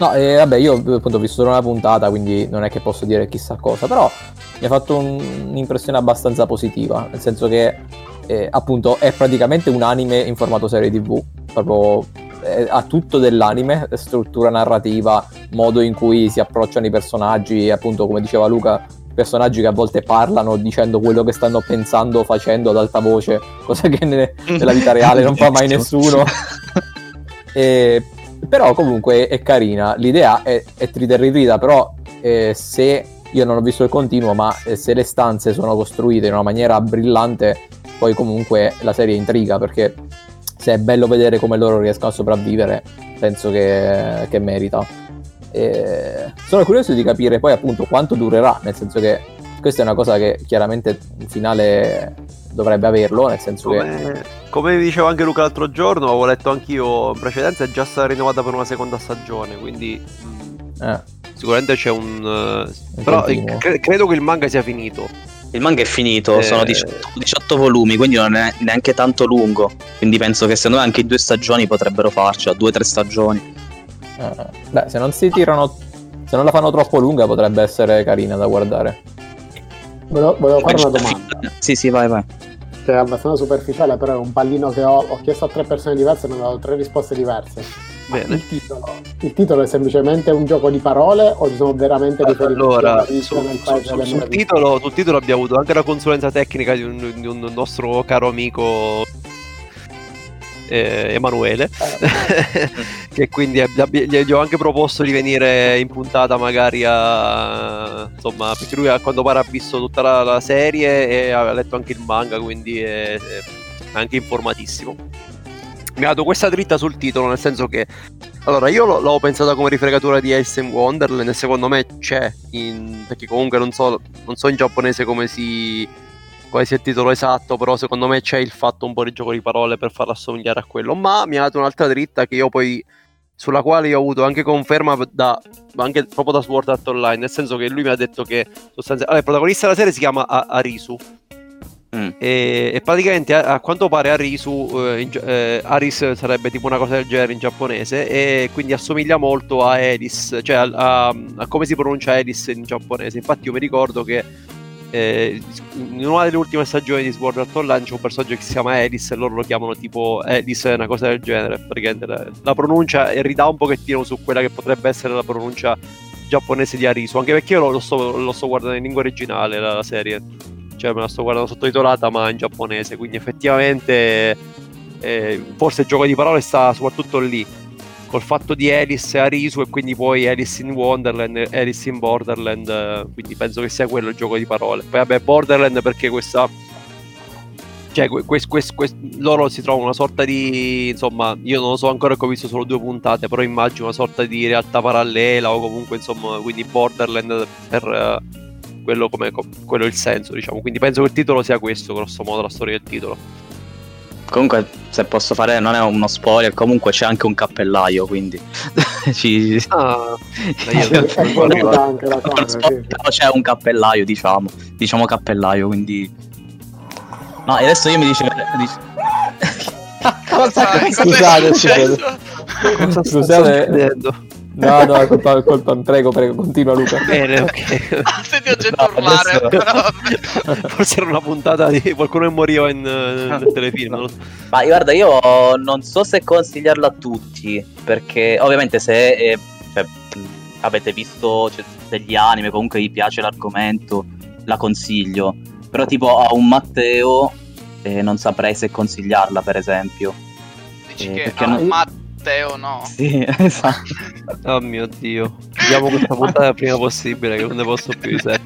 A: No, eh, vabbè, io appunto ho visto solo una puntata, quindi non è che posso dire chissà cosa, però mi ha fatto un, un'impressione abbastanza positiva, nel senso che eh, appunto è praticamente un anime in formato serie tv, proprio eh, ha tutto dell'anime, struttura narrativa, modo in cui si approcciano i personaggi, appunto come diceva Luca, personaggi che a volte parlano dicendo quello che stanno pensando, facendo ad alta voce, cosa che ne, nella vita reale non fa mai nessuno. e però comunque è carina, l'idea è, è triterrita, però eh, se io non ho visto il continuo, ma eh, se le stanze sono costruite in una maniera brillante, poi comunque la serie intriga, perché se è bello vedere come loro riescono a sopravvivere, penso che, che merita. E sono curioso di capire poi appunto quanto durerà, nel senso che questa è una cosa che chiaramente in finale dovrebbe averlo, nel senso
E: come,
A: che...
E: Come dicevo anche Luca l'altro giorno, avevo letto anch'io in precedenza, è già stata rinnovata per una seconda stagione, quindi... Mm, eh. Sicuramente c'è un... Uh, però cre- credo che il manga sia finito.
D: Il manga è finito, eh... sono 18, 18, volumi, quindi non è neanche tanto lungo. Quindi penso che secondo me anche in due stagioni potrebbero farci, due o tre stagioni.
A: Eh, beh, se non si tirano... Se non la fanno troppo lunga potrebbe essere carina da guardare.
C: Volevo, volevo fare una domanda.
D: Sì, sì, vai, vai.
C: Che è abbastanza superficiale, però è un pallino che ho, ho chiesto a tre persone diverse e mi hanno dato tre risposte diverse.
E: Bene.
C: Il titolo, il titolo, è semplicemente un gioco di parole o ci sono veramente riferimenti
E: allora, su, su, sul, titolo, sul titolo abbiamo avuto anche la consulenza tecnica di un, di un nostro caro amico eh, Emanuele, che quindi gli ho anche proposto di venire in puntata magari a... insomma, perché lui a quanto pare ha visto tutta la, la serie e ha letto anche il manga, quindi è, è anche informatissimo. Mi ha dato questa dritta sul titolo, nel senso che allora, io l- l'ho pensata come rifregatura di Alice in Wonderland e secondo me c'è, in... perché comunque non so, non so in giapponese come si quale sia il titolo esatto, però secondo me c'è il fatto un po' di gioco di parole per farlo assomigliare a quello. Ma mi ha dato un'altra dritta che io poi sulla quale io ho avuto anche conferma da, anche proprio da Sword Art Online, nel senso che lui mi ha detto che sostanzialmente allora, il protagonista della serie si chiama Arisu. Mm. E, e, praticamente a, a, quanto pare Arisu eh, in, eh, Aris sarebbe tipo una cosa del genere in giapponese e quindi assomiglia molto a Alice cioè a, a, a come si pronuncia Alice in giapponese infatti io mi ricordo che eh, in una delle ultime stagioni di Sword Art Online c'è un personaggio che si chiama Alice e loro lo chiamano tipo Alice, una cosa del genere. Praticamente la, pronuncia ridà un pochettino su quella che potrebbe essere la pronuncia giapponese di Arisu, anche perché io lo, lo, sto, lo sto, guardando in lingua originale la, la, serie, cioè me la sto guardando sottotitolata ma in giapponese, quindi effettivamente eh, forse il gioco di parole sta soprattutto lì col fatto di Alice e Arisu e quindi poi Alice in Wonderland Alice in Borderland eh, quindi penso che sia quello il gioco di parole. Poi vabbè Borderland perché questa cioè quest, quest, quest, loro si trovano una sorta di insomma io non lo so ancora che ho visto solo due puntate però immagino una sorta di realtà parallela o comunque insomma quindi Borderland per uh, quello come quello il senso diciamo. Quindi penso che il titolo sia questo grosso modo la storia del titolo
D: Comunque, se posso fare, non è uno spoiler, comunque c'è anche un cappellaio, quindi. Ci... Ah, c'è un cappellaio, diciamo, diciamo cappellaio, quindi... No, e adesso io mi dice...
B: cosa, scusate, scusate.
A: Cosa scusate. No, no, è colpa, è colpa, prego, prego, continua Luca.
E: Bene, ok.
B: ah, senti gente no, urlare.
E: Adesso... Forse era una puntata di qualcuno che moriva in, nel telefilm. No.
D: Ma guarda, io non so se consigliarlo a tutti, perché ovviamente se eh, cioè, avete visto cioè, degli anime, comunque vi piace l'argomento, la consiglio. Però tipo a un Matteo eh, non saprei se consigliarla, per esempio.
B: Dici eh, che a un non... Matteo Matteo no.
D: Sì, esatto.
E: oh mio dio. Chiudiamo questa puntata il prima possibile che non ne posso più di sé.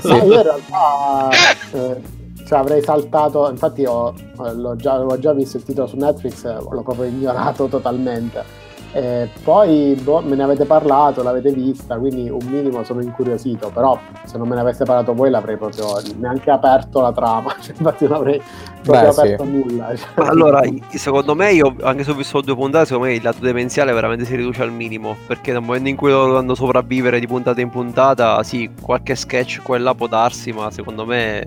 C: sì. io in realtà eh, cioè, avrei saltato, infatti ho, l'ho, già, l'ho già visto il titolo su Netflix, l'ho proprio ignorato totalmente eh, poi boh, me ne avete parlato, l'avete vista, quindi un minimo sono incuriosito, però se non me ne aveste parlato voi l'avrei proprio neanche aperto la trama, cioè, infatti non avrei proprio Beh, aperto sì. nulla.
E: Cioè. Allora, secondo me, io anche se ho visto due puntate, secondo me il lato demenziale veramente si riduce al minimo, perché nel momento in cui lo dovranno sopravvivere di puntata in puntata, sì, qualche sketch quella può darsi, ma secondo me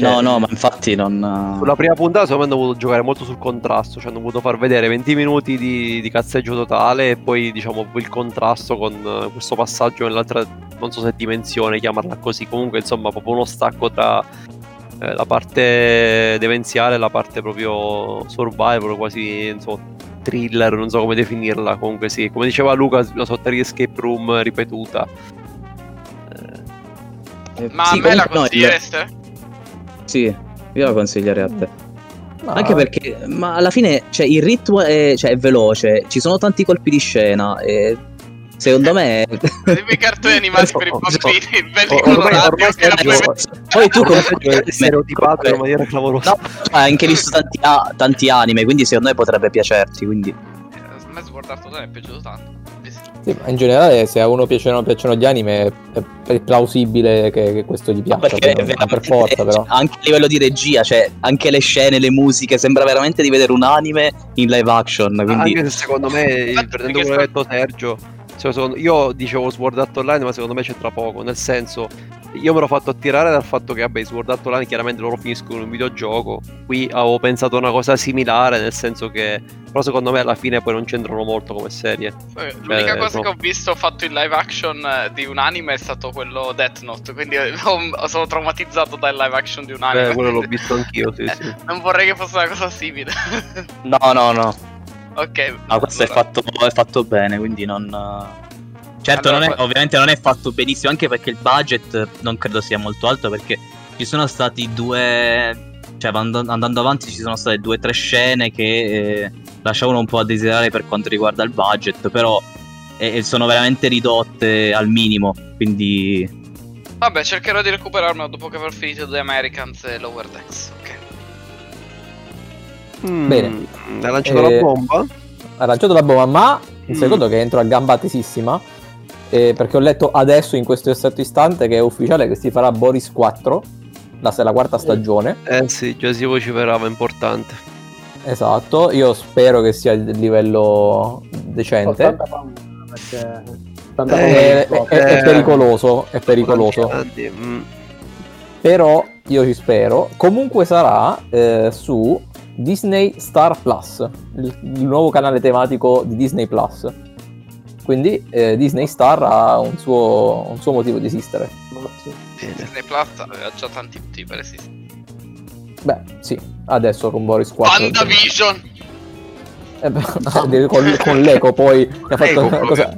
D: cioè, no, no, ma infatti non.
E: Sulla prima puntata, secondo me, hanno voluto giocare molto sul contrasto. Cioè, hanno voluto far vedere 20 minuti di, di cazzeggio totale e poi, diciamo, il contrasto con uh, questo passaggio nell'altra, non so se dimensione chiamarla così. Comunque, insomma, proprio uno stacco tra eh, la parte demenziale e la parte proprio survival, quasi, insomma, thriller, non so come definirla. Comunque, sì, come diceva Luca, una sorta di escape room ripetuta.
B: Eh, Ma sì, a me la consigliereste?
D: Sì, io la consiglierei a te. No. Anche perché, ma alla fine, cioè, il ritmo è, cioè, è veloce, ci sono tanti colpi di scena e secondo me
B: i cartoni animati per i bambini belli oh, colorati
D: poi tu
E: come stereotipato in maniera clamorosa.
D: No, hai anche visto tanti, tanti anime quindi secondo me potrebbe piacerti quindi.
B: Eh, a me Sword Art Online è piaciuto tanto
A: sì, ma in generale se a uno piacciono, piacciono gli anime è, è plausibile che, che, questo gli piaccia.
D: perché per, per, per forza, però. Anche a livello di regia, cioè anche le scene, le musiche, sembra veramente di vedere un anime in live action. Quindi...
E: Anche se secondo me, prendendo quello che ha detto Sergio, cioè, io dicevo Sword Art Online, ma secondo me c'entra poco, nel senso io me l'ho fatto attirare dal fatto che, vabbè, Sword Art Online chiaramente loro finiscono in un videogioco. Qui avevo pensato una cosa similare, nel senso che. Però secondo me alla fine poi non c'entrano molto come serie.
B: Cioè, L'unica cosa no. che ho visto fatto in live action eh, di un anime è stato quello Death Note. Quindi sono traumatizzato dal live action di un anime.
E: Eh, quello l'ho visto anch'io, sì, sì.
B: Non vorrei che fosse una cosa simile.
D: no, no, no.
B: Ok.
D: Ma questo allora. è, fatto, è fatto bene, quindi non. Certo, allora, non è, ovviamente non è fatto benissimo, anche perché il budget non credo sia molto alto, perché ci sono stati due, cioè and- andando avanti ci sono state due o tre scene che eh, lasciavano un po' a desiderare per quanto riguarda il budget, però eh, sono veramente ridotte al minimo, quindi...
B: Vabbè, cercherò di recuperarmelo dopo che avrò finito The Americans e Lower Decks, ok.
E: Mm,
A: Bene.
E: Ha lanciato
A: Eh,
E: la bomba?
A: Ha lanciato la bomba, ma un
E: Mm.
A: secondo che entro a gamba tesissima. Eh, perché ho letto adesso, in questo esatto istante, che è ufficiale che si farà Boris 4, la, la quarta stagione.
E: Eh sì, già si vociferava importante.
A: Esatto, io spero che sia di livello decente.
C: 80 paura, perché 80
A: È, è- è
E: Eh.
A: pericoloso, è pericoloso.
E: Mm,
A: Però io ci spero. Comunque sarà eh, su Disney Star Plus, il, il nuovo canale tematico di Disney Plus. Quindi eh, Disney Star ha un suo, un suo motivo di esistere.
E: bene.
B: Disney Plus aveva già tanti motivi per esistere.
A: Beh, sì, adesso con Boris 4.
B: WandaVision!
A: Eh, beh, con, con l'eco poi ha fatto una cosa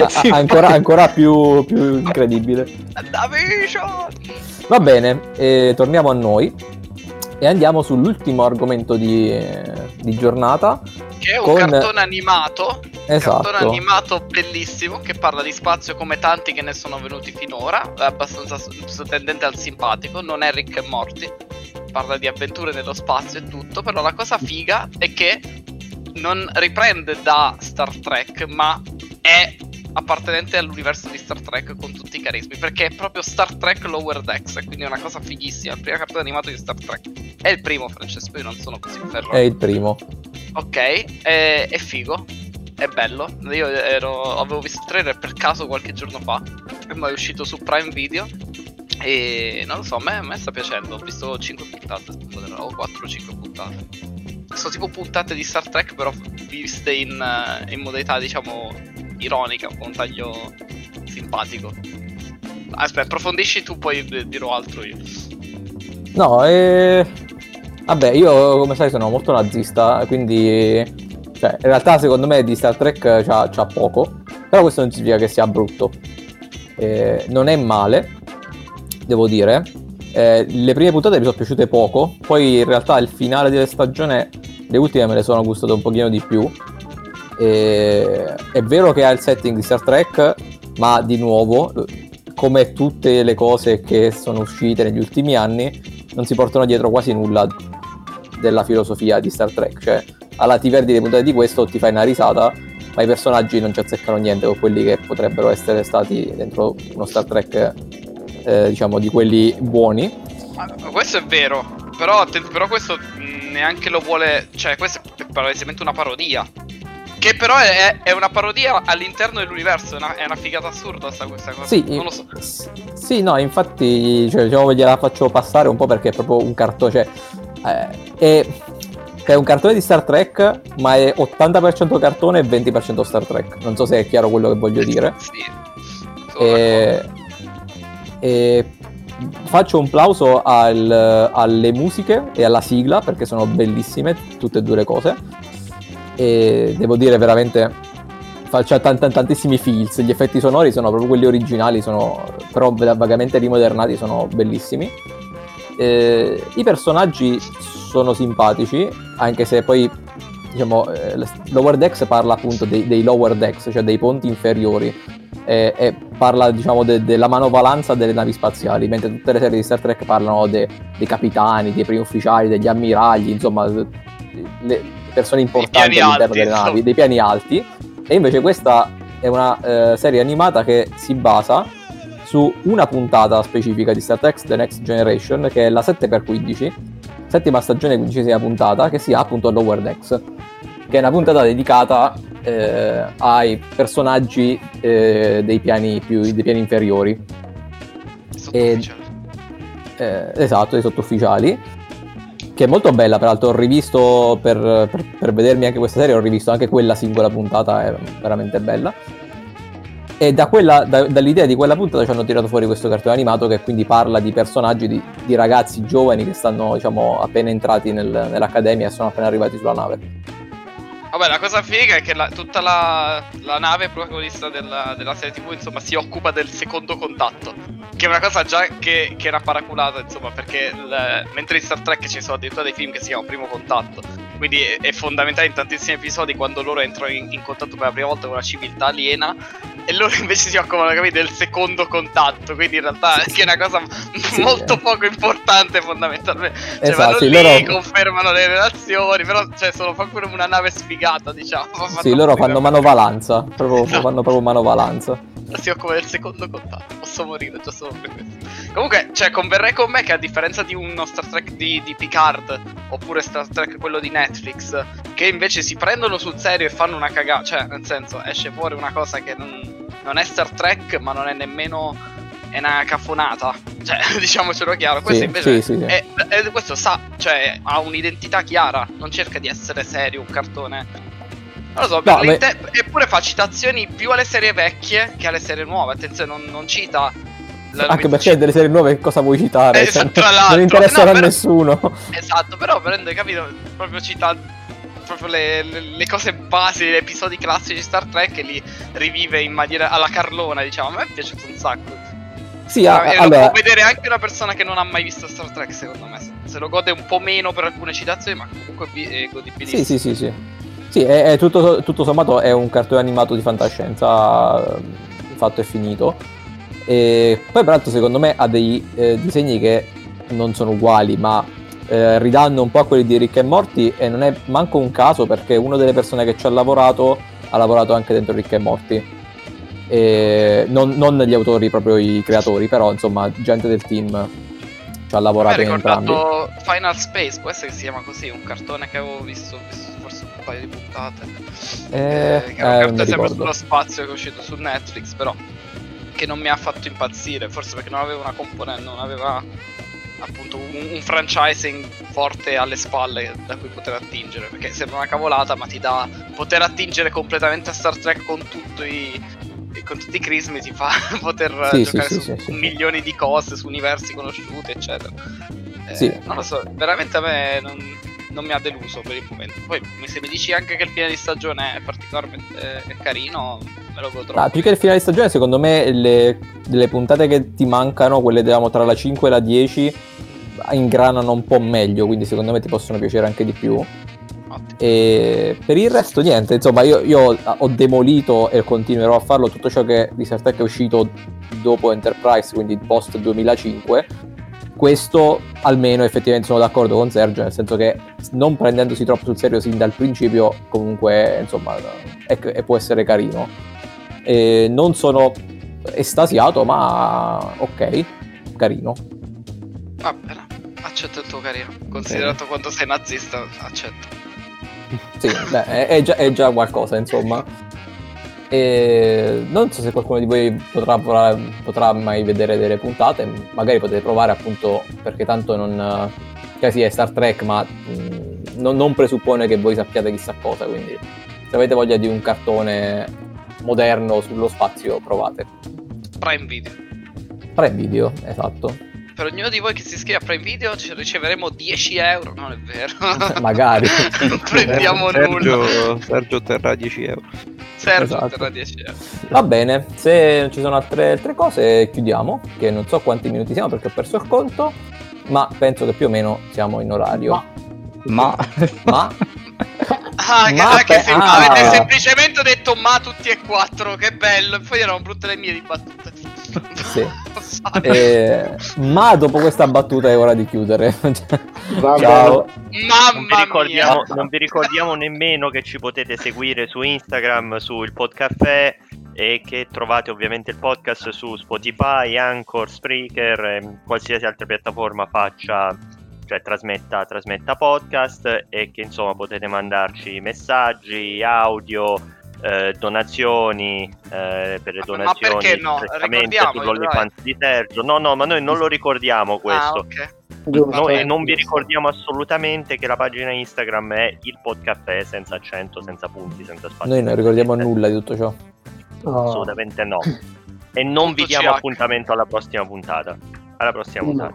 A: a- ancora, ancora più, più incredibile.
B: WandaVision!
A: Va bene, eh, torniamo a noi e andiamo sull'ultimo argomento di, eh, di giornata.
B: Che è un
A: Con-
B: cartone animato.
A: Esatto.
B: Cartone animato bellissimo che parla di spazio come tanti che ne sono venuti finora. È abbastanza tendente al simpatico. Non è Rick e Morty. Parla di avventure nello spazio e tutto. Però la cosa figa è che non riprende da Star Trek, ma è appartenente all'universo di Star Trek con tutti i carismi. Perché è proprio Star Trek Lower Decks. E quindi è una cosa fighissima. Il primo cartone animato di Star Trek. È il primo, Francesco. Io non sono così ferro.
A: È il primo.
B: Ok, è, è figo, è bello. Io ero, avevo visto il trailer per caso qualche giorno fa, e poi è uscito su Prime Video. E non lo so, a me, a me sta piacendo. Ho visto 5 puntate, o 4 o 5 puntate. Sono tipo puntate di Star Trek, però viste in, eh, in modalità, diciamo, ironica, un taglio simpatico. Aspetta, approfondisci tu, poi dirò altro io.
A: No, eh... Vabbè, io come sai sono molto nazista, quindi... Cioè, in realtà secondo me di Star Trek c'ha, c'ha poco, però questo non significa che sia brutto. Eh, non è male, devo dire. Eh, le prime puntate mi sono piaciute poco, poi in realtà il finale della stagione, le ultime me le sono gustate un pochino di più. Eh, è vero che ha il setting di Star Trek, ma di nuovo, come tutte le cose che sono uscite negli ultimi anni, non si portano dietro quasi nulla della filosofia di Star Trek. Cioè, alla ti perdi le puntate di questo, ti fai una risata, ma i personaggi non ci azzeccano niente con quelli che potrebbero essere stati dentro uno Star Trek, eh, diciamo, di quelli buoni.
B: Questo è vero, però, però questo neanche lo vuole, cioè questo è palesemente una parodia. Che però è, è una parodia all'interno dell'universo, è una, è una figata assurda sta questa cosa.
A: Sì,
B: non lo so.
A: s- sì, no, infatti, cioè, diciamo gliela faccio passare un po' perché è proprio un cartone, cioè, eh, è, è un cartone di Star Trek, ma è 80% cartone e 20% Star Trek. Non so se è chiaro quello che voglio dire.
B: Sì.
A: E, e faccio un plauso al- alle musiche e alla sigla perché sono bellissime tutte e due le cose. E devo dire veramente faccia tan- tan- tantissimi feels. Gli effetti sonori sono proprio quelli originali, sono però vagamente rimodernati, sono bellissimi. Eh, I personaggi sono simpatici, anche se poi diciamo eh, Lower Decks parla appunto dei, dei lower decks, cioè dei ponti inferiori e, e parla diciamo de- della manovalanza delle navi spaziali, mentre tutte le serie di Star Trek parlano de- dei capitani, dei primi ufficiali, degli ammiragli, insomma le persone importanti all'interno
B: alti,
A: delle navi, dei piani alti. E invece questa è una eh, serie animata che si basa su una puntata specifica di Star Trek The Next Generation, che è la 7x15, settima stagione, quindicesima puntata, che si ha appunto Lower Decks, che è una puntata dedicata eh, ai personaggi eh, dei, piani più, dei piani inferiori.
B: sottufficiali.
A: Eh, esatto, dei sottufficiali. Che è molto bella, peraltro ho rivisto per, per- per vedermi anche questa serie, ho rivisto anche quella singola puntata, è veramente bella. E da quella- da- dall'idea di quella puntata ci hanno tirato fuori questo cartone animato che quindi parla di personaggi, di, di ragazzi giovani che stanno diciamo appena entrati nel- nell'accademia e sono appena arrivati sulla nave.
B: Vabbè, la cosa figa è che la- tutta la, la nave protagonista della, della serie TV, insomma, si occupa del secondo contatto. che è una cosa già che, che era paraculata, insomma, perché il, mentre in Star Trek ci sono addirittura dei film che si chiamano Primo Contatto, quindi è, è fondamentale in tantissimi episodi quando loro entrano in, in, contatto per la prima volta con la civiltà aliena e loro invece si occupano capito, del secondo contatto, quindi in realtà è una cosa sì, molto poco importante fondamentalmente. Cioè esatto, sì, lì, loro... confermano le relazioni, però cioè, sono proprio una nave sfigata, diciamo.
A: Sì, loro fanno manovalanza, proprio, esatto. fanno proprio manovalanza
B: si occupa del secondo contatto. Posso morire già solo per questo. Comunque, cioè, converrei con me che a differenza di uno Star Trek di, di, Picard, oppure Star Trek quello di Netflix, che invece si prendono sul serio e fanno una cagata. Cioè, nel senso, esce fuori una cosa che non, non è Star Trek, ma non è nemmeno. È una cafonata, cioè diciamocelo chiaro. Questo sì, invece sì, sì, è, è, questo sa, cioè ha un'identità chiara, non cerca di essere serio, un cartone non lo so, no, beh... eppure fa citazioni più alle serie vecchie che alle serie nuove. Attenzione, non, non cita.
A: Anche perché c- delle serie nuove cosa vuoi citare? Eh, cioè, non interesserà no, a nessuno.
B: Esatto, però prende, capito? Proprio cita proprio le, le, le, cose basi, gli episodi classici di Star Trek e li rivive in maniera alla Carlona, diciamo. A me è piaciuto un sacco.
A: Sì, a, e allora...
B: lo può vedere anche una persona che non ha mai visto Star Trek, secondo me. Se lo gode un po' meno per alcune citazioni, ma comunque è godibilissimo.
A: Sì, sì, sì, sì. Sì, è, è tutto, tutto, sommato è un cartone animato di fantascienza ehm, fatto e finito. E poi, peraltro, secondo me ha dei eh, disegni che non sono uguali, ma eh, ridanno un po' a quelli di Rick e Morty. E non è manco un caso perché una delle persone che ci ha lavorato ha lavorato anche dentro Rick e Morty. E non, non gli autori, proprio i creatori, però insomma, gente del team ci ha lavorato in entrambi.
B: Ho ricordato Final Space, può essere che si chiama così, un cartone che avevo visto, visto paio di puntate.
A: Eh, eh,
B: che era eh, sempre sullo spazio che è uscito su Netflix, però che non mi ha fatto impazzire, forse perché non aveva una componente, non aveva appunto un, un, franchising forte alle spalle da cui poter attingere, perché sembra una cavolata, ma ti dà poter attingere completamente a Star Trek con tutto i con tutti i crismi ti fa poter sì, giocare sì, su sì, milioni di cose, su universi conosciuti, eccetera. Eh, non lo so, veramente a me non, non mi ha deluso per il momento. Poi se mi dici anche che il fine di stagione è particolarmente è carino, me lo godrò.
A: Ah, più che il fine di stagione, secondo me le, le puntate che ti mancano, quelle diciamo tra la 5 e la 10, ingranano un po' meglio, quindi secondo me ti possono piacere anche di più. E per il resto niente, insomma io, io, ho demolito e continuerò a farlo tutto ciò che di Star Trek è uscito dopo Enterprise, quindi post 2005 questo almeno effettivamente sono d'accordo con Sergio, nel senso che non prendendosi troppo sul serio sin dal principio, comunque insomma è, è, può essere carino. E non sono estasiato, ma ok, carino.
B: Va bene, accetto il tuo carino. Considerato bene. quanto sei nazista, accetto.
A: Sì, beh, è, è, già, è già qualcosa, insomma. E non so se qualcuno di voi potrà, potrà, mai vedere delle puntate, magari potete provare appunto perché tanto non... Cioè sì, è Star Trek, ma mh, mm, non, non, presuppone che voi sappiate chissà cosa, quindi se avete voglia di un cartone moderno sullo spazio, provate.
B: Prime Video.
A: Prime Video, esatto.
B: Per ognuno di voi che si iscrive a Prime Video ci riceveremo 10 euro, non è vero?
A: Magari.
B: non prendiamo
E: Sergio,
B: nulla.
E: Sergio otterrà 10 euro.
B: Sergio esatto. otterrà 10 euro.
A: Va bene, se non ci sono altre, altre cose chiudiamo, che non so quanti minuti siamo perché ho perso il conto, ma penso che più o meno siamo in orario.
D: Ma...
A: Ma...
B: Ah, ma che, pe- ah. avete semplicemente detto ma tutti e quattro, che bello. E poi erano brutte le mie di battute.
A: Sì. eh, ma dopo questa battuta è ora di chiudere.
F: Ciao. Mamma non vi, ricordiamo, non vi ricordiamo nemmeno che ci potete seguire su Instagram, sul Podcaffè e che trovate ovviamente il podcast su Spotify, Anchor, Spreaker, e qualsiasi altra piattaforma faccia cioè trasmetta, trasmetta podcast e che insomma potete mandarci messaggi, audio, eh, donazioni eh, per le donazioni
B: ma perché no?
F: sull'OnlyFans di Sergio no no ma noi non lo ricordiamo questo ah, okay. Noi non vi ricordiamo assolutamente che la pagina Instagram è il podcast senza accento, senza punti, senza spazio.
A: Noi non ricordiamo nulla di tutto ciò.
F: Oh. Assolutamente no. E non Tutto vi diamo CH. appuntamento alla prossima puntata. Alla prossima puntata.